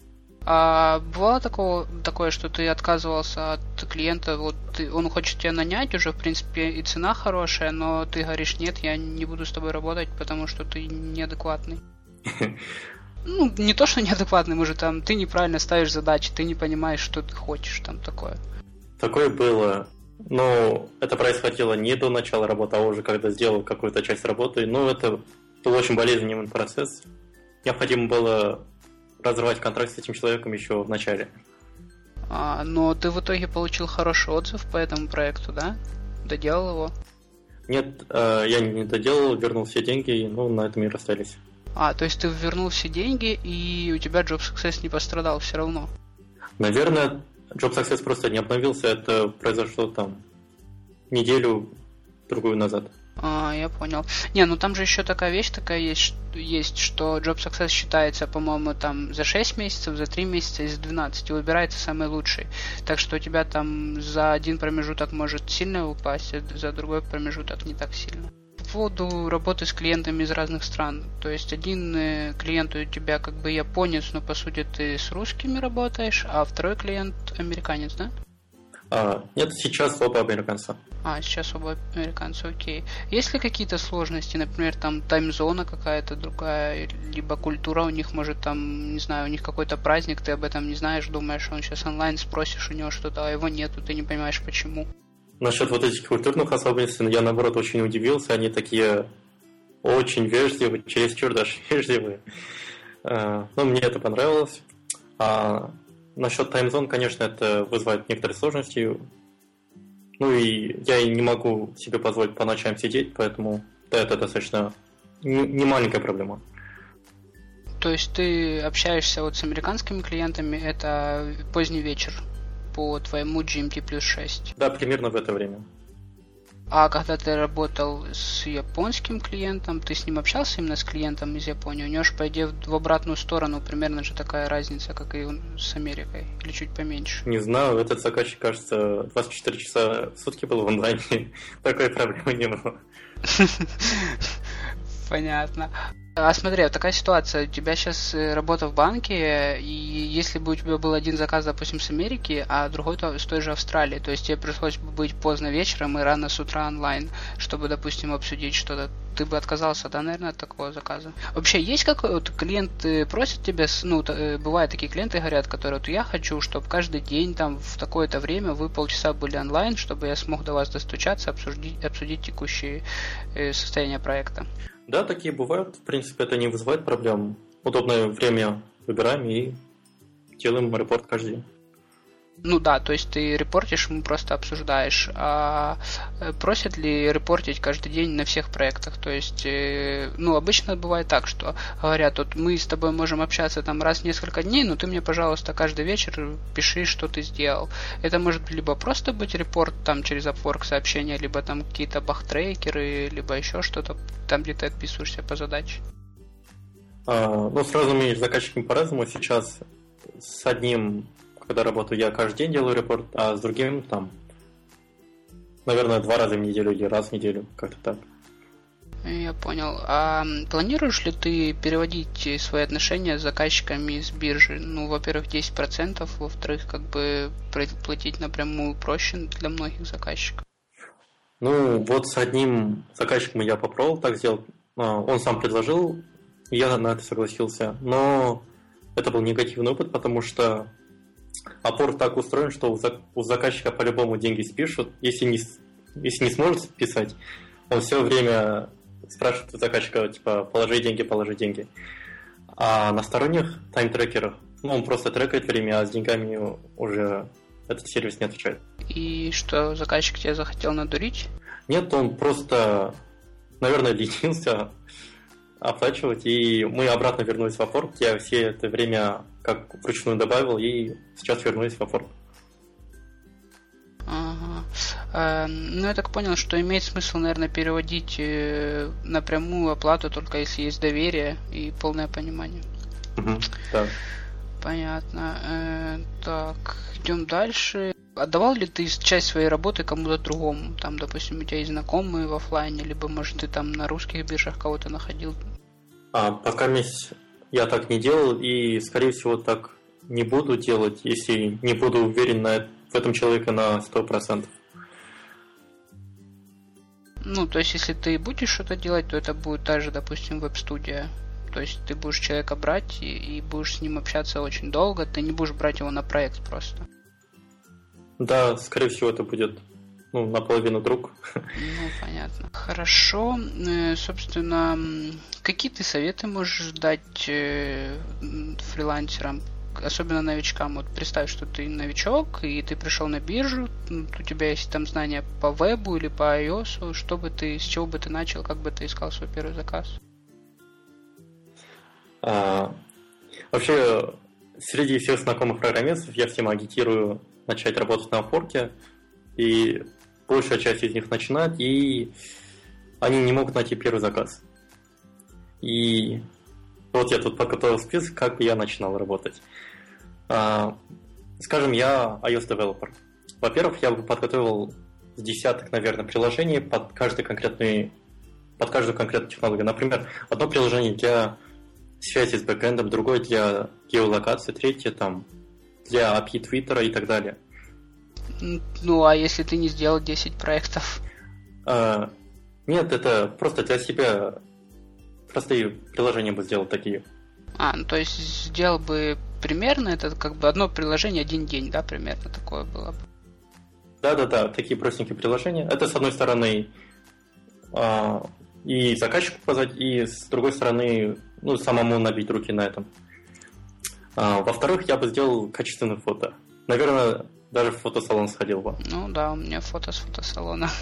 А бывало такого, такое, что ты отказывался от клиента, вот ты, он хочет тебя нанять, уже в принципе и цена хорошая, но ты говоришь, нет, я не буду с тобой работать, потому что ты неадекватный. Ну, не то, что неадекватный, уже там, ты неправильно ставишь задачи, ты не понимаешь, что ты хочешь, там такое. Такое было. Но это происходило не до начала работы, а уже когда сделал какую-то часть работы. Ну, это был очень болезненный процесс. Необходимо было разрывать контракт с этим человеком еще в начале. А, но ты в итоге получил хороший отзыв по этому проекту, да? Доделал его? Нет, э, я не доделал, вернул все деньги, и ну, на этом и расстались. А, то есть ты вернул все деньги, и у тебя Job Success не пострадал все равно? Наверное, Job Success просто не обновился, это произошло там неделю другую назад. А, я понял. Не, ну там же еще такая вещь такая есть, есть, что Job Success считается, по-моему, там за 6 месяцев, за 3 месяца из 12 и выбирается самый лучший. Так что у тебя там за один промежуток может сильно упасть, а за другой промежуток не так сильно. По поводу работы с клиентами из разных стран. То есть один э, клиент у тебя как бы японец, но по сути ты с русскими работаешь, а второй клиент американец, да? А, нет, сейчас оба американца. А, сейчас оба американца, окей. Есть ли какие-то сложности, например, там таймзона какая-то другая, либо культура у них, может, там, не знаю, у них какой-то праздник, ты об этом не знаешь, думаешь, он сейчас онлайн спросишь у него что-то, а его нету, ты не понимаешь, почему. Насчет вот этих культурных особенностей, я, наоборот, очень удивился, они такие очень вежливые, чересчур даже вежливые. А, ну, мне это понравилось. А Насчет таймзон, конечно, это вызывает некоторые сложности. Ну и я и не могу себе позволить по ночам сидеть, поэтому да, это достаточно не, маленькая проблема. То есть ты общаешься вот с американскими клиентами, это поздний вечер по твоему GMT плюс 6? Да, примерно в это время. А когда ты работал с японским клиентом, ты с ним общался именно с клиентом из Японии? У него же, по идее, в обратную сторону примерно же такая разница, как и с Америкой, или чуть поменьше? Не знаю, этот заказчик, кажется, 24 часа в сутки был в онлайне. Такой проблемы не было. Понятно. А смотри, вот такая ситуация. У тебя сейчас э, работа в банке, и если бы у тебя был один заказ, допустим, с Америки, а другой то, с той же Австралии, то есть тебе пришлось бы быть поздно вечером и рано с утра онлайн, чтобы, допустим, обсудить что-то, ты бы отказался, да, наверное, от такого заказа? Вообще, есть какой вот клиент просит тебя, ну, э, бывают такие клиенты, говорят, которые вот я хочу, чтобы каждый день там в такое-то время вы полчаса были онлайн, чтобы я смог до вас достучаться, обсудить, обсудить текущее э, состояние проекта. Да, такие бывают. В принципе, это не вызывает проблем. Удобное время выбираем и делаем репорт каждый день. Ну да, то есть ты репортишь, ему просто обсуждаешь. А э, просят ли репортить каждый день на всех проектах? То есть, э, ну, обычно бывает так, что говорят, вот мы с тобой можем общаться там раз в несколько дней, но ты мне, пожалуйста, каждый вечер пиши, что ты сделал. Это может либо просто быть репорт там через Upwork сообщения, либо там какие-то бахтрекеры, либо еще что-то, там где ты отписываешься по задаче. А, ну, сразу между заказчиками по-разному. Сейчас с одним когда работаю, я каждый день делаю репорт, а с другим там, наверное, два раза в неделю или раз в неделю, как-то так. Я понял. А планируешь ли ты переводить свои отношения с заказчиками с биржи? Ну, во-первых, 10%, во-вторых, как бы платить напрямую проще для многих заказчиков. Ну, вот с одним заказчиком я попробовал так сделать. А, он сам предложил, я на это согласился. Но это был негативный опыт, потому что опор так устроен, что у заказчика по-любому деньги спишут. Если не, если не сможет списать, он все время спрашивает у заказчика, типа, положи деньги, положи деньги. А на сторонних тайм-трекерах, ну, он просто трекает время, а с деньгами уже этот сервис не отвечает. И что, заказчик тебя захотел надурить? Нет, он просто, наверное, ленился оплачивать, и мы обратно вернулись в Upwork. Я все это время как вручную добавил, и сейчас вернулись в Upwork. Ага. Э, ну, я так понял, что имеет смысл, наверное, переводить э, напрямую оплату, только если есть доверие и полное понимание. Угу, да. Понятно. Э, так, идем дальше. Отдавал ли ты часть своей работы кому-то другому? Там, допустим, у тебя есть знакомые в офлайне, либо, может, ты там на русских биржах кого-то находил? А, пока я так не делал и, скорее всего, так не буду делать, если не буду уверен на, в этом человеке на 100%. Ну, то есть, если ты будешь что-то делать, то это будет также, допустим, веб-студия. То есть, ты будешь человека брать и, и будешь с ним общаться очень долго, ты не будешь брать его на проект просто. Да, скорее всего, это будет ну, наполовину друг. Ну, понятно. Хорошо. Э, собственно, какие ты советы можешь дать э, фрилансерам, особенно новичкам? Вот представь, что ты новичок, и ты пришел на биржу, у тебя есть там знания по вебу или по iOS, что бы ты, с чего бы ты начал, как бы ты искал свой первый заказ? А, вообще, среди всех знакомых программистов я всем агитирую начать работать на форке. И большая часть из них начинает, и они не могут найти первый заказ. И вот я тут подготовил список, как я начинал работать. А, скажем, я iOS developer. Во-первых, я бы подготовил с десяток, наверное, приложений под каждый конкретный под каждую конкретную технологию. Например, одно приложение для связи с бэкэндом, другое для геолокации, третье там для API Твиттера и так далее. Ну, а если ты не сделал 10 проектов? А, нет, это просто для себя простые приложения бы сделал такие. А, ну то есть сделал бы примерно, это как бы одно приложение один день, да, примерно такое было бы. Да-да-да, такие простенькие приложения. Это с одной стороны а, и заказчику показать, и с другой стороны, ну, самому набить руки на этом. А, во-вторых, я бы сделал качественное фото. Наверное, даже в фотосалон сходил бы. Ну да, у меня фото с фотосалона.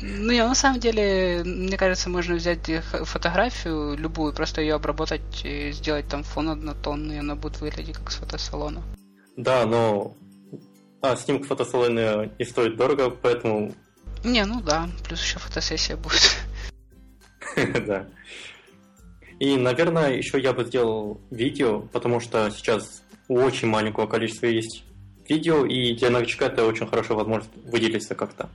Ну, на самом деле, мне кажется, можно взять фотографию любую, просто ее обработать и сделать там фон однотонный, и она будет выглядеть как с фотосалона. Да, но а, снимок фотосалона не стоит дорого, поэтому... Не, ну да, плюс еще фотосессия будет. Да. И, наверное, еще я бы сделал видео, потому что сейчас у очень маленького количества есть видео, и для новичка это очень хорошая возможность выделиться как-то.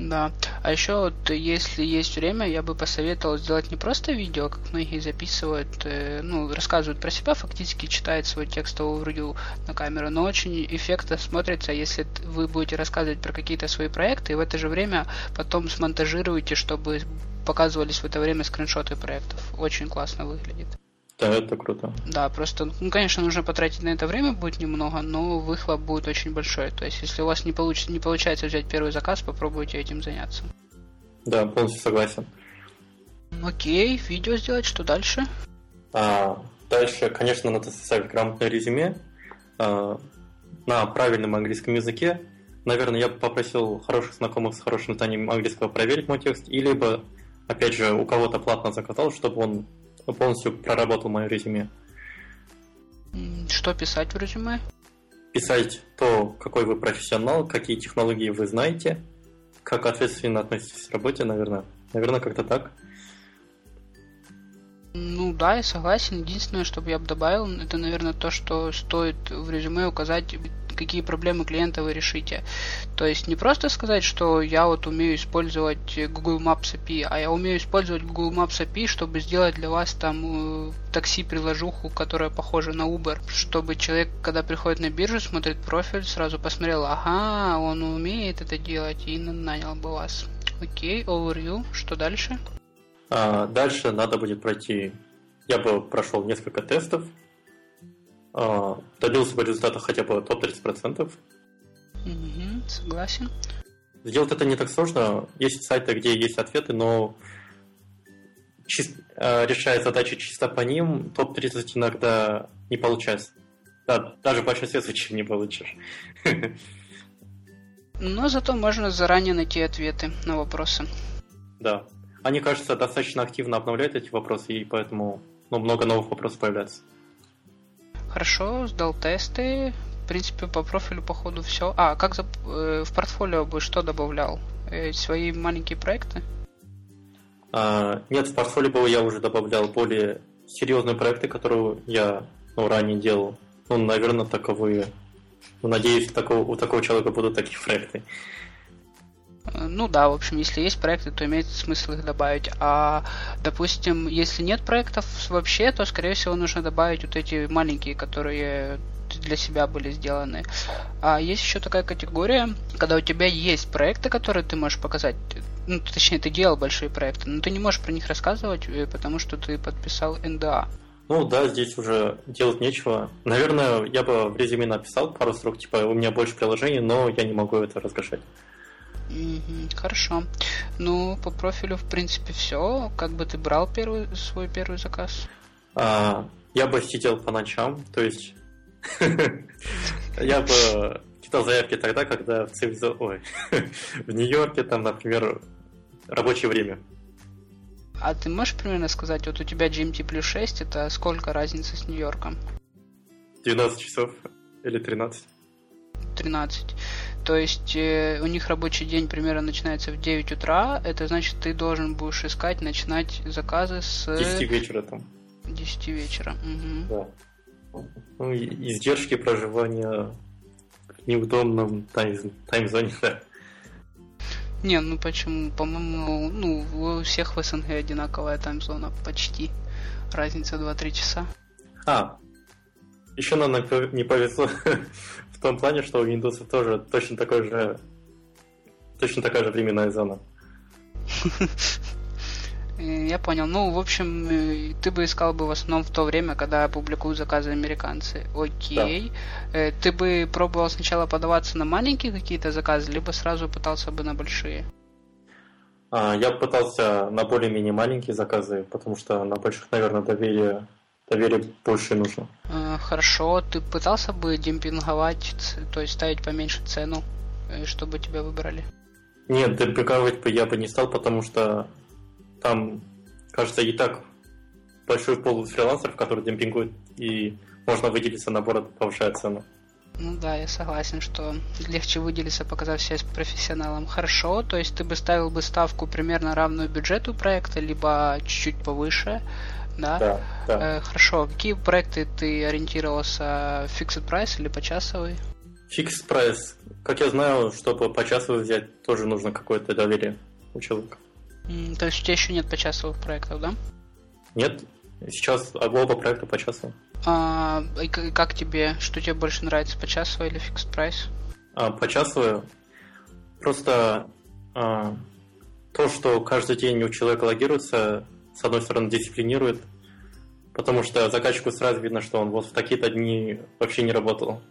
Да. А еще вот, если есть время, я бы посоветовал сделать не просто видео, как многие записывают, э, ну, рассказывают про себя, фактически читают свой текстовый ревью на камеру, но очень эффектно смотрится, если вы будете рассказывать про какие-то свои проекты, и в это же время потом смонтажируете, чтобы показывались в это время скриншоты проектов. Очень классно выглядит. Да, это круто. Да, просто, ну, конечно, нужно потратить на это время будет немного, но выхлоп будет очень большой. То есть, если у вас не, получится, не получается взять первый заказ, попробуйте этим заняться. Да, полностью согласен. Окей, видео сделать, что дальше? А, дальше, конечно, надо составить грамотное резюме. э, на правильном английском языке, наверное, я бы попросил хороших знакомых с хорошим знанием английского проверить мой текст, и либо, опять же, у кого-то платно заказал, чтобы он полностью проработал мое резюме. Что писать в резюме? Писать то, какой вы профессионал, какие технологии вы знаете, как ответственно относитесь к работе, наверное. Наверное, как-то так. Ну да, я согласен. Единственное, что я бы добавил, это, наверное, то, что стоит в резюме указать, какие проблемы клиента вы решите. То есть не просто сказать, что я вот умею использовать Google Maps API, а я умею использовать Google Maps API, чтобы сделать для вас там э, такси-приложуху, которая похожа на Uber, чтобы человек, когда приходит на биржу, смотрит профиль, сразу посмотрел, ага, он умеет это делать и нанял бы вас. Окей, overview, что дальше? А, дальше надо будет пройти, я бы прошел несколько тестов, а, добился бы результата хотя бы топ-30%. Угу, согласен. Сделать это не так сложно. Есть сайты, где есть ответы, но чист, э, решая задачи чисто по ним, топ-30 иногда не получается. Да, даже в большинстве случаев не получишь. Но зато можно заранее найти ответы на вопросы. Да. Они, кажется, достаточно активно обновляют эти вопросы, и поэтому ну, много новых вопросов появляется. Хорошо, сдал тесты. В принципе, по профилю, походу, все. А, как за, э, в портфолио бы что добавлял? Э, свои маленькие проекты? А, нет, в портфолио бы я уже добавлял более серьезные проекты, которые я ну, ранее делал. Ну, наверное, таковые. Ну, надеюсь, такого, у такого человека будут такие проекты. Э, ну да, в общем, если есть проекты, то имеет смысл их добавить. А, допустим, если нет проектов вообще, то, скорее всего, нужно добавить вот эти маленькие, которые для себя были сделаны. А есть еще такая категория, когда у тебя есть проекты, которые ты можешь показать. Ну, точнее, ты делал большие проекты, но ты не можешь про них рассказывать, э, потому что ты подписал НДА. Ну да, здесь уже делать нечего. Наверное, я бы в резюме написал пару строк, типа у меня больше приложений, но я не могу это Хорошо. Ну, по профилю, в принципе, все. Как бы ты брал первый, свой первый заказ? А, я бы сидел по ночам, то есть я бы читал заявки тогда, когда в цивилизо... Ой, в Нью-Йорке там, например, рабочее время. А ты можешь примерно сказать, вот у тебя GMT плюс 6, это сколько разница с Нью-Йорком? 12 часов или 13. 13. То есть э, у них рабочий день примерно начинается в 9 утра. Это значит, ты должен будешь искать, начинать заказы с... 10 вечера там. 10 вечера. Угу. Да. Ну, издержки проживания в неудобном тайм- таймзоне, да. Не, ну почему? По-моему, ну, у всех в СНГ одинаковая таймзона почти. Разница 2-3 часа. А, еще нам не повезло в том плане, что у Windows тоже точно такой же точно такая же временная зона. Я понял. Ну, в общем, э, ты бы искал бы в основном в то время, когда публикуют заказы американцы. Окей. Да. Э, ты бы пробовал сначала подаваться на маленькие какие-то заказы, либо сразу пытался бы на большие? А, я пытался на более-менее маленькие заказы, потому что на больших, наверное, доверие доверие больше нужно. Э, хорошо, ты пытался бы демпинговать, то есть ставить поменьше цену, э, чтобы тебя выбрали? Нет, демпинговать бы я бы не стал, потому что там, кажется, и так большой пол фрилансеров, которые демпингуют, и можно выделиться наоборот, повышая цену. Ну да, я согласен, что легче выделиться, показав себя профессионалом. Хорошо, то есть ты бы ставил бы ставку примерно равную бюджету проекта, либо чуть-чуть повыше, да? Да, да. Э, хорошо, какие проекты ты ориентировался? Fixed price или почасовый? Fixed price. Как я знаю, чтобы почасовый взять, тоже нужно какое-то доверие у человека. Mm, то есть у тебя еще нет почасовых проектов, да? Нет, сейчас оба проекта почасовые. А, и как тебе, что тебе больше нравится, почасовый или fixed price? А, почасовые. Просто а, то, что каждый день у человека логируется, с одной стороны, дисциплинирует, потому что заказчику сразу видно, что он вот в такие-то дни вообще не работал.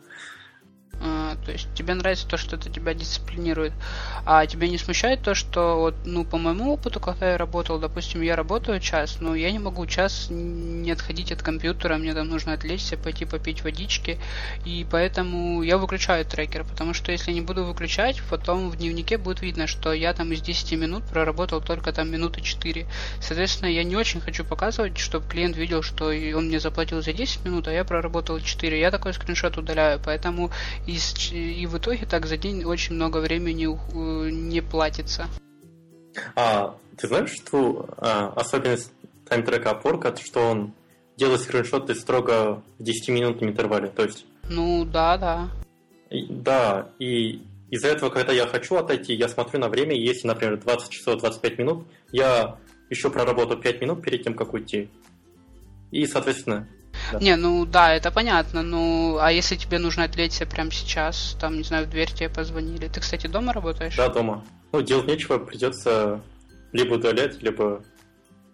То есть тебе нравится то, что это тебя дисциплинирует. А тебя не смущает то, что вот, ну, по моему опыту, когда я работал, допустим, я работаю час, но я не могу час не отходить от компьютера, мне там нужно отвлечься, пойти попить водички, и поэтому я выключаю трекер, потому что если не буду выключать, потом в дневнике будет видно, что я там из 10 минут проработал только там минуты 4. Соответственно, я не очень хочу показывать, чтобы клиент видел, что он мне заплатил за 10 минут, а я проработал 4. Я такой скриншот удаляю, поэтому из, и в итоге так за день очень много времени не платится. А, ты знаешь, что а, особенность таймтрека опорка, что он делает скриншоты строго в 10-минутном интервале, то есть... Ну, да, да. И, да, и из-за этого, когда я хочу отойти, я смотрю на время, если, например, 20 часов 25 минут, я еще проработаю 5 минут перед тем, как уйти. И, соответственно, да. Не, ну да, это понятно. Ну, а если тебе нужно отвлечься прямо сейчас, там, не знаю, в дверь тебе позвонили. Ты, кстати, дома работаешь? Да, дома. Ну, делать нечего, придется либо удалять, либо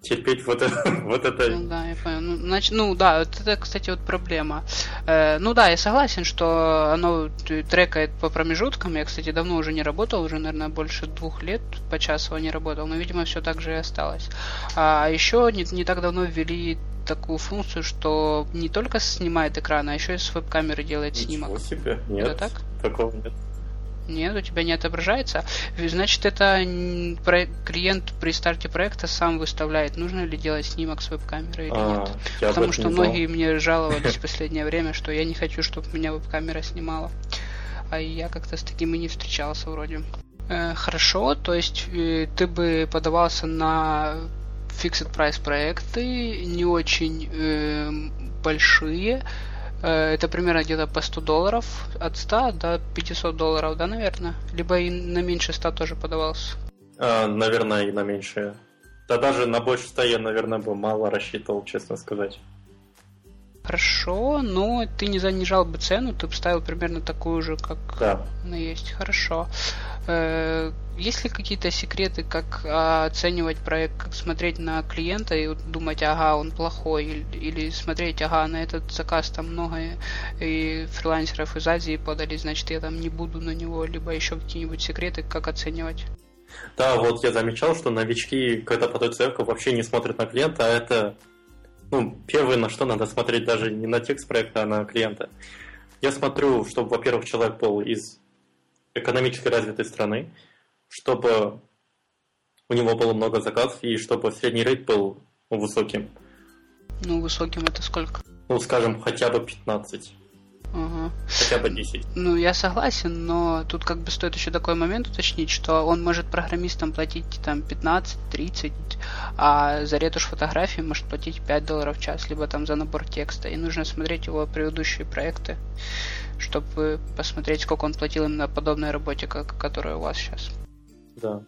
терпеть вот это. Вот это. Ну да, я понял. Ну, значит, ну да, вот это, кстати, вот проблема. Э, ну да, я согласен, что оно трекает по промежуткам. Я, кстати, давно уже не работал, уже, наверное, больше двух лет по часу не работал, но, видимо, все так же и осталось. А еще не, не так давно ввели такую функцию, что не только снимает экран, а еще и с веб-камеры делает Ничего снимок. себе, нет, это так? такого нет. Нет, у тебя не отображается. Значит, это клиент при старте проекта сам выставляет, нужно ли делать снимок с веб-камеры или а, нет. Потому что многие мне жаловались в последнее время, что я не хочу, чтобы меня веб-камера снимала. А я как-то с таким и не встречался вроде. Э, хорошо, то есть э, ты бы подавался на fixed price проекты, не очень э, большие, это примерно где-то по 100 долларов, от 100 до 500 долларов, да, наверное? Либо и на меньше 100 тоже подавался? А, наверное, и на меньше. Да даже на больше 100 я, наверное, бы мало рассчитывал, честно сказать. Хорошо, но ты не занижал бы цену, ты бы ставил примерно такую же, как да. она есть. Хорошо. Э, есть ли какие-то секреты, как оценивать проект, как смотреть на клиента и думать, ага, он плохой, или, или смотреть, ага, на этот заказ там много и фрилансеров из Азии подали, значит, я там не буду на него, либо еще какие-нибудь секреты, как оценивать? Да, вот я замечал, что новички, когда подают заявку, вообще не смотрят на клиента, а это ну, первое, на что надо смотреть даже не на текст проекта, а на клиента. Я смотрю, чтобы, во-первых, человек был из экономически развитой страны, чтобы у него было много заказов и чтобы средний рейд был высоким. Ну, высоким это сколько? Ну, скажем, хотя бы 15. Угу. Хотя бы 10. Ну, я согласен, но тут как бы стоит еще такой момент уточнить, что он может программистам платить там 15-30, а за ретушь фотографии может платить 5 долларов в час, либо там за набор текста. И нужно смотреть его предыдущие проекты, чтобы посмотреть, сколько он платил именно подобной работе, как, которая у вас сейчас. Да.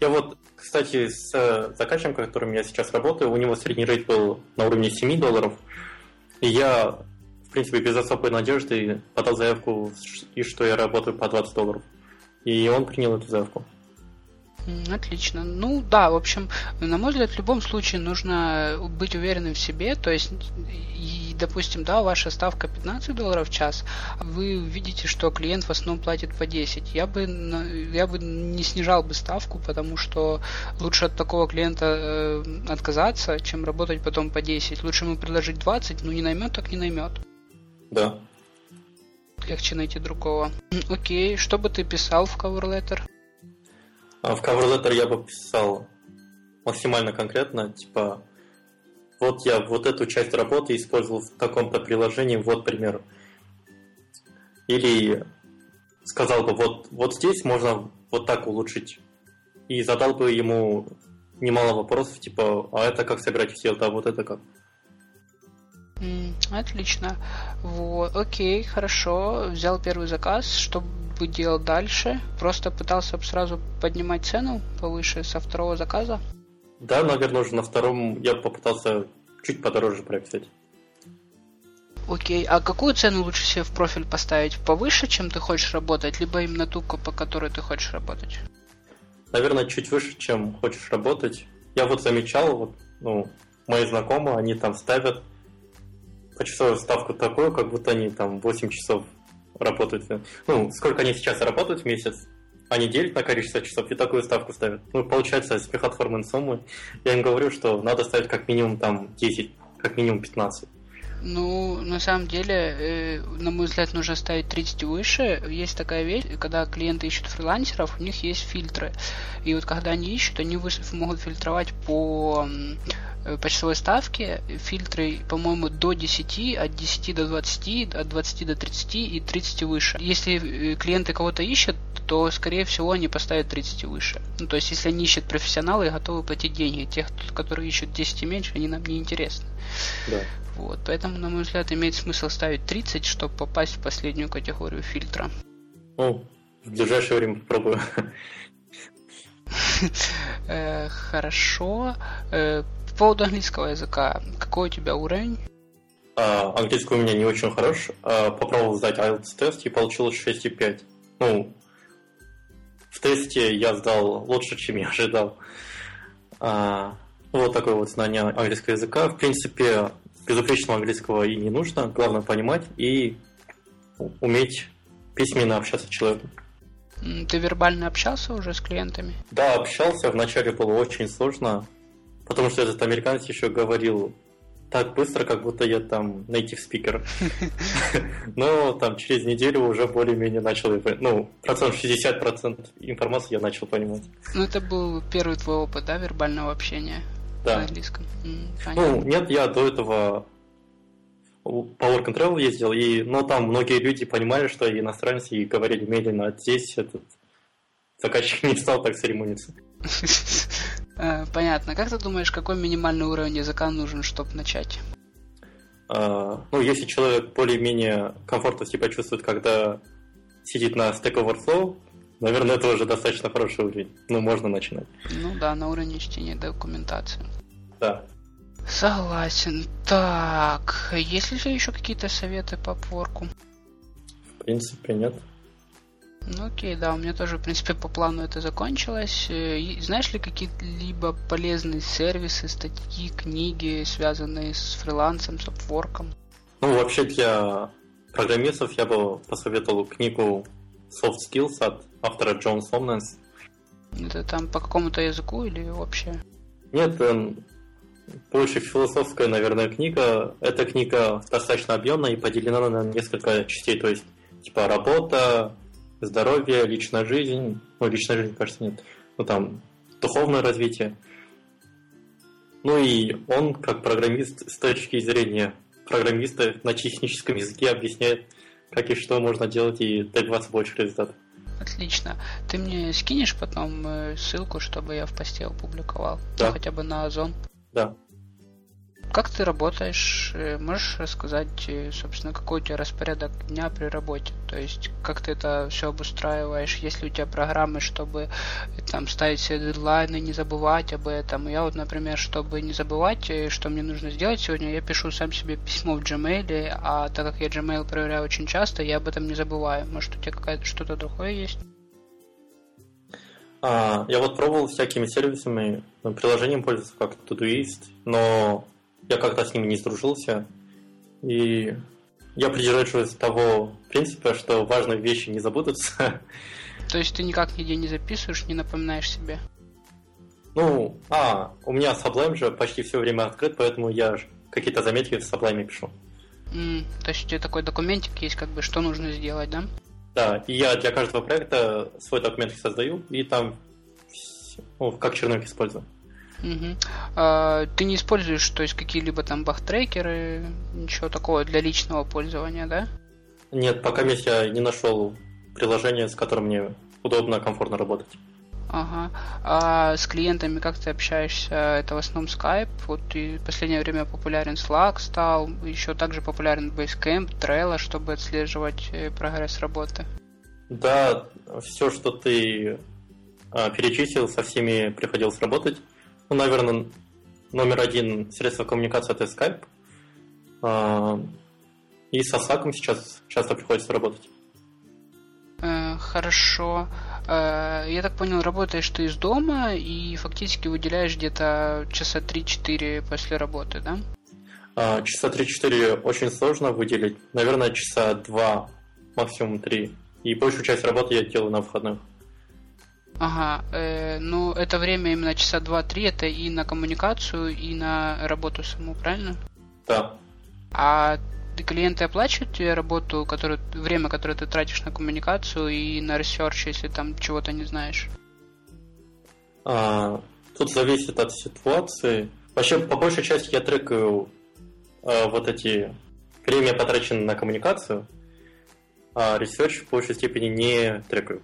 Я вот, кстати, с э, заказчиком, которым я сейчас работаю, у него средний рейд был на уровне 7 долларов. И я принципе, без особой надежды подал заявку, и что я работаю по 20 долларов. И он принял эту заявку. Отлично. Ну да, в общем, на мой взгляд, в любом случае нужно быть уверенным в себе. То есть, и, допустим, да, ваша ставка 15 долларов в час, вы видите, что клиент в основном платит по 10. Я бы, я бы не снижал бы ставку, потому что лучше от такого клиента э, отказаться, чем работать потом по 10. Лучше ему предложить 20, ну не наймет, так не наймет. Да. Легче найти другого. Окей, что бы ты писал в cover letter? А в cover letter я бы писал максимально конкретно, типа, вот я вот эту часть работы использовал в таком-то приложении, вот пример. Или сказал бы, вот, вот здесь можно вот так улучшить. И задал бы ему немало вопросов, типа, а это как сыграть все, а вот это как. Отлично. Вот, окей, хорошо. Взял первый заказ. Что бы делал дальше? Просто пытался бы сразу поднимать цену повыше со второго заказа? Да, наверное, уже на втором я попытался чуть подороже прописать. Окей, а какую цену лучше себе в профиль поставить? Повыше, чем ты хочешь работать, либо именно ту, по которой ты хочешь работать? Наверное, чуть выше, чем хочешь работать. Я вот замечал, вот, ну, мои знакомые, они там ставят почасовую ставку такую, как будто они там 8 часов работают. Ну, сколько они сейчас работают в месяц, они делят на количество часов и такую ставку ставят. Ну, получается, смехотворные суммы. Я им говорю, что надо ставить как минимум там 10, как минимум 15. Ну, на самом деле, э, на мой взгляд, нужно ставить 30 выше. Есть такая вещь, когда клиенты ищут фрилансеров, у них есть фильтры. И вот когда они ищут, они могут фильтровать по Э, почасовой ставки фильтры, по-моему, до 10, от 10 до 20, от 20 до 30 и 30 выше. Если э, клиенты кого-то ищут, то, скорее всего, они поставят 30 выше. Ну, то есть, если они ищут профессионалы и готовы платить деньги, тех, которые ищут 10 и меньше, они нам не интересны. Да. Вот, поэтому, на мой взгляд, имеет смысл ставить 30, чтобы попасть в последнюю категорию фильтра. Ну, в ближайшее время попробую. Э, хорошо поводу английского языка, какой у тебя уровень? А, английский у меня не очень хорош. А, попробовал сдать IELTS тест и получилось 6,5. Ну, в тесте я сдал лучше, чем я ожидал. А, вот такое вот знание английского языка. В принципе, безупречного английского и не нужно. Главное понимать и уметь письменно общаться с человеком. Ты вербально общался уже с клиентами? Да, общался. Вначале было очень сложно. Потому что этот американец еще говорил так быстро, как будто я там native speaker. Но там через неделю уже более-менее начал, ну, процент 60% информации я начал понимать. Ну, это был первый твой опыт, да, вербального общения да. на английском? ну, нет, я до этого по Work and Travel ездил, и, но там многие люди понимали, что я иностранец, и говорили медленно, а здесь этот заказчик не стал так церемониться. Э, понятно. Как ты думаешь, какой минимальный уровень языка нужен, чтобы начать? А, ну, если человек более-менее комфортно себя чувствует, когда сидит на Stack Overflow, наверное, это уже достаточно хороший уровень. Ну, можно начинать. Ну да, на уровне чтения документации. Да. Согласен. Так, есть ли еще какие-то советы по пворку? В принципе, нет. Ну окей, да, у меня тоже, в принципе, по плану это закончилось. Э, знаешь ли какие-либо полезные сервисы, статьи, книги, связанные с фрилансом, с апворком? Ну, вообще для программистов я бы посоветовал книгу Soft Skills от автора Джон Сомненс. Это там по какому-то языку или вообще? Нет, больше философская, наверное, книга. Эта книга достаточно объемная и поделена на несколько частей, то есть типа работа, здоровье, личная жизнь, ну, личная жизнь, кажется, нет, ну, там, духовное развитие. Ну и он, как программист, с точки зрения программиста на техническом языке объясняет, как и что можно делать и добиваться больше результатов. Отлично. Ты мне скинешь потом э, ссылку, чтобы я в посте опубликовал? Да. Ну, хотя бы на Озон. Да. Как ты работаешь? Э, можешь рассказать, э, собственно, какой у тебя распорядок дня при работе? То есть, как ты это все обустраиваешь? Есть ли у тебя программы, чтобы э, там ставить себе дедлайны, не забывать об этом? Я вот, например, чтобы не забывать, что мне нужно сделать сегодня, я пишу сам себе письмо в Gmail, а так как я Gmail проверяю очень часто, я об этом не забываю. Может, у тебя какая-то что-то другое есть? А, я вот пробовал всякими сервисами, приложением пользоваться, как Todoist, но я как-то с ними не сдружился. И я придерживаюсь того принципа, что важные вещи не забудутся. То есть ты никак нигде не записываешь, не напоминаешь себе? Ну, а, у меня Sublime же почти все время открыт, поэтому я какие-то заметки в Sublime пишу. Mm, то есть у тебя такой документик есть, как бы, что нужно сделать, да? Да, и я для каждого проекта свой документ создаю, и там ну, как черновик использую. Угу. А, ты не используешь, то есть какие-либо там бахтрекеры, ничего такого для личного пользования, да? Нет, пока я не нашел приложение, с которым мне удобно, комфортно работать. Ага. А с клиентами как ты общаешься? Это в основном Skype. Вот и в последнее время популярен Slack стал, еще также популярен Basecamp, Trello, чтобы отслеживать э, прогресс работы. Да, все, что ты а, перечислил, со всеми приходилось работать. Ну, наверное, номер один средство коммуникации это Skype. А, и с Осаком сейчас часто приходится работать. Э, хорошо. Э, я так понял, работаешь ты из дома и фактически выделяешь где-то часа 3-4 после работы, да? А, часа 3-4 очень сложно выделить. Наверное, часа 2 максимум три. И большую часть работы я делаю на выходных. Ага, э, ну это время именно часа два-три, это и на коммуникацию, и на работу саму, правильно? Да. А клиенты оплачивают тебе работу, которую, время, которое ты тратишь на коммуникацию и на research, если там чего-то не знаешь? А, тут зависит от ситуации. Вообще, по большей части я трекаю а, вот эти время, потраченное на коммуникацию, а research в большей степени не трекаю.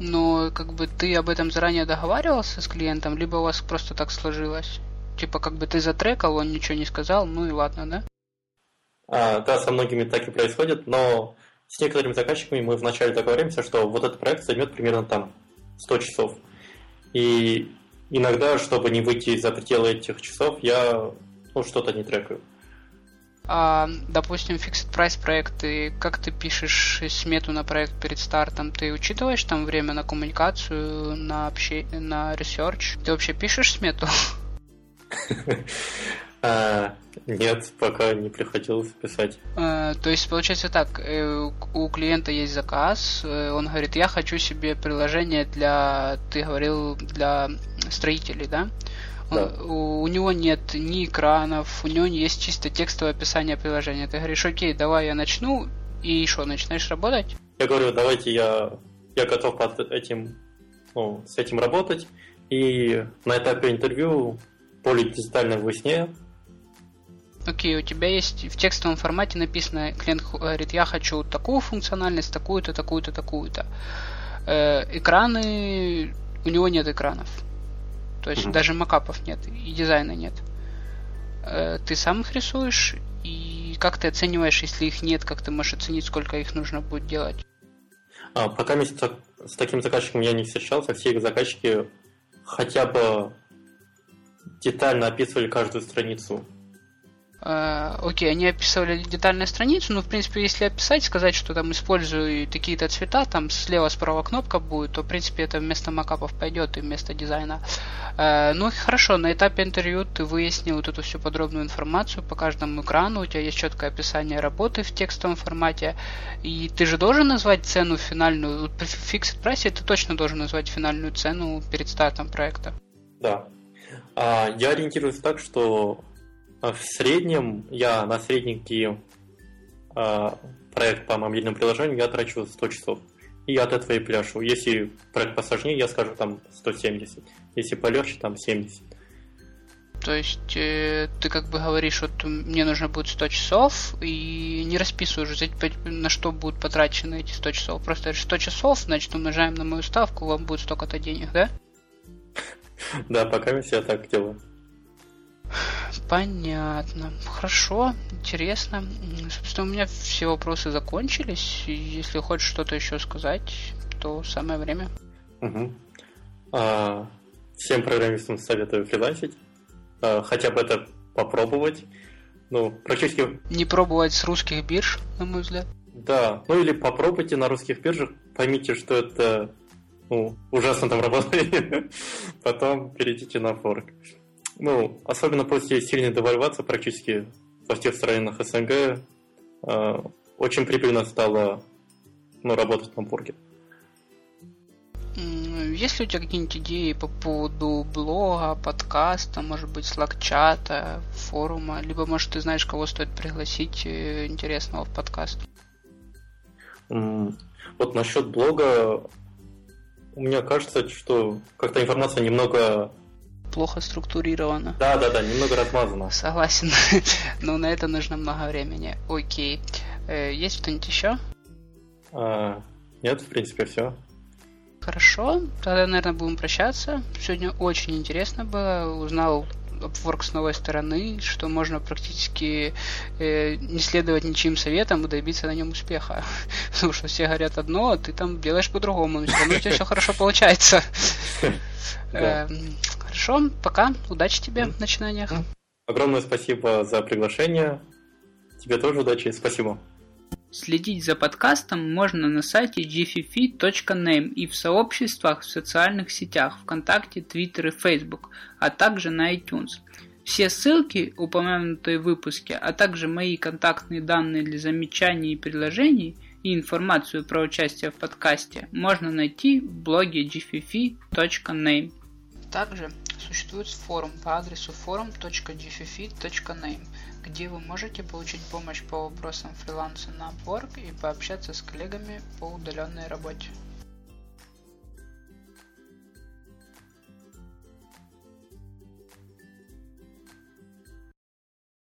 Но как бы ты об этом заранее договаривался с клиентом, либо у вас просто так сложилось? Типа как бы ты затрекал, он ничего не сказал, ну и ладно, да? А, да, со многими так и происходит, но с некоторыми заказчиками мы вначале договоримся, что вот этот проект займет примерно там 100 часов. И иногда, чтобы не выйти за пределы этих часов, я ну, что-то не трекаю. А, допустим, fixed price проекты, как ты пишешь смету на проект перед стартом? Ты учитываешь там время на коммуникацию, на общение, на research? Ты вообще пишешь смету? А, нет, пока не приходилось писать. А, то есть, получается так, э, у клиента есть заказ, э, он говорит, я хочу себе приложение для, ты говорил, для строителей, да? Да. У, у него нет ни экранов, у него есть чисто текстовое описание приложения. Ты говоришь, окей, давай я начну, и что, начинаешь работать? Я говорю, давайте я, я готов под этим, ну, с этим работать, и на этапе интервью поле детально выясняю, Окей, у тебя есть в текстовом формате написано, клиент говорит, я хочу такую функциональность, такую-то, такую-то, такую-то. Э, экраны, у него нет экранов. То есть mm-hmm. даже макапов нет, и дизайна нет. Э, ты сам их рисуешь, и как ты оцениваешь, если их нет, как ты можешь оценить, сколько их нужно будет делать? А, пока с таким заказчиком я не встречался, все их заказчики хотя бы детально описывали каждую страницу окей, они описывали детальную страницу, но в принципе, если описать, сказать, что там использую такие-то цвета, там слева-справа кнопка будет, то в принципе это вместо макапов пойдет и вместо дизайна. Uh, ну хорошо, на этапе интервью ты выяснил вот эту всю подробную информацию по каждому экрану, у тебя есть четкое описание работы в текстовом формате, и ты же должен назвать цену финальную, в Fixed Price ты точно должен назвать финальную цену перед стартом проекта. Да. А, я ориентируюсь так, что в среднем я на средненький э, проект по мобильному приложению я трачу 100 часов. И я от этого и пляшу. Если проект посложнее, я скажу там 170. Если полегче, там 70. То есть э, ты как бы говоришь, вот мне нужно будет 100 часов, и не расписываешь, на что будут потрачены эти 100 часов. Просто 100 часов, значит, умножаем на мою ставку, вам будет столько-то денег, да? Да, пока я так делаю. Понятно. Хорошо, интересно. Собственно, у меня все вопросы закончились. Если хочешь что-то еще сказать, то самое время. Угу. А, всем программистам советую фрилансить. А, хотя бы это попробовать. Ну, практически... Не пробовать с русских бирж, на мой взгляд. Да, ну или попробуйте на русских биржах, поймите, что это ну, ужасно там работает, потом перейдите на форк. Ну, особенно после сильной девальвации практически во всех странах СНГ э, очень прибыльно стало ну, работать на бурге. Есть ли у тебя какие-нибудь идеи по поводу блога, подкаста, может быть, слаг-чата, форума, либо, может, ты знаешь, кого стоит пригласить э, интересного в подкаст? Вот насчет блога, у меня кажется, что как-то информация немного плохо структурировано. Да, да, да, немного размазано. Согласен. Но на это нужно много времени. Окей. Э, есть что-нибудь еще? А, нет, в принципе, все. Хорошо, тогда, наверное, будем прощаться. Сегодня очень интересно было. Узнал Upwork с новой стороны, что можно практически э, не следовать ничьим советам и добиться на нем успеха. Потому что все говорят одно, а ты там делаешь по-другому, но все равно у тебя все хорошо получается. Хорошо, пока, удачи тебе в начинаниях. Огромное спасибо за приглашение. Тебе тоже удачи, спасибо. Следить за подкастом можно на сайте gffi.name и в сообществах в социальных сетях ВКонтакте, Твиттер и Facebook, а также на iTunes. Все ссылки, упомянутые в выпуске, а также мои контактные данные для замечаний и предложений и информацию про участие в подкасте можно найти в блоге gffi.name. Также существует форум по адресу forum.gffi.name, где вы можете получить помощь по вопросам фриланса на Upwork и пообщаться с коллегами по удаленной работе.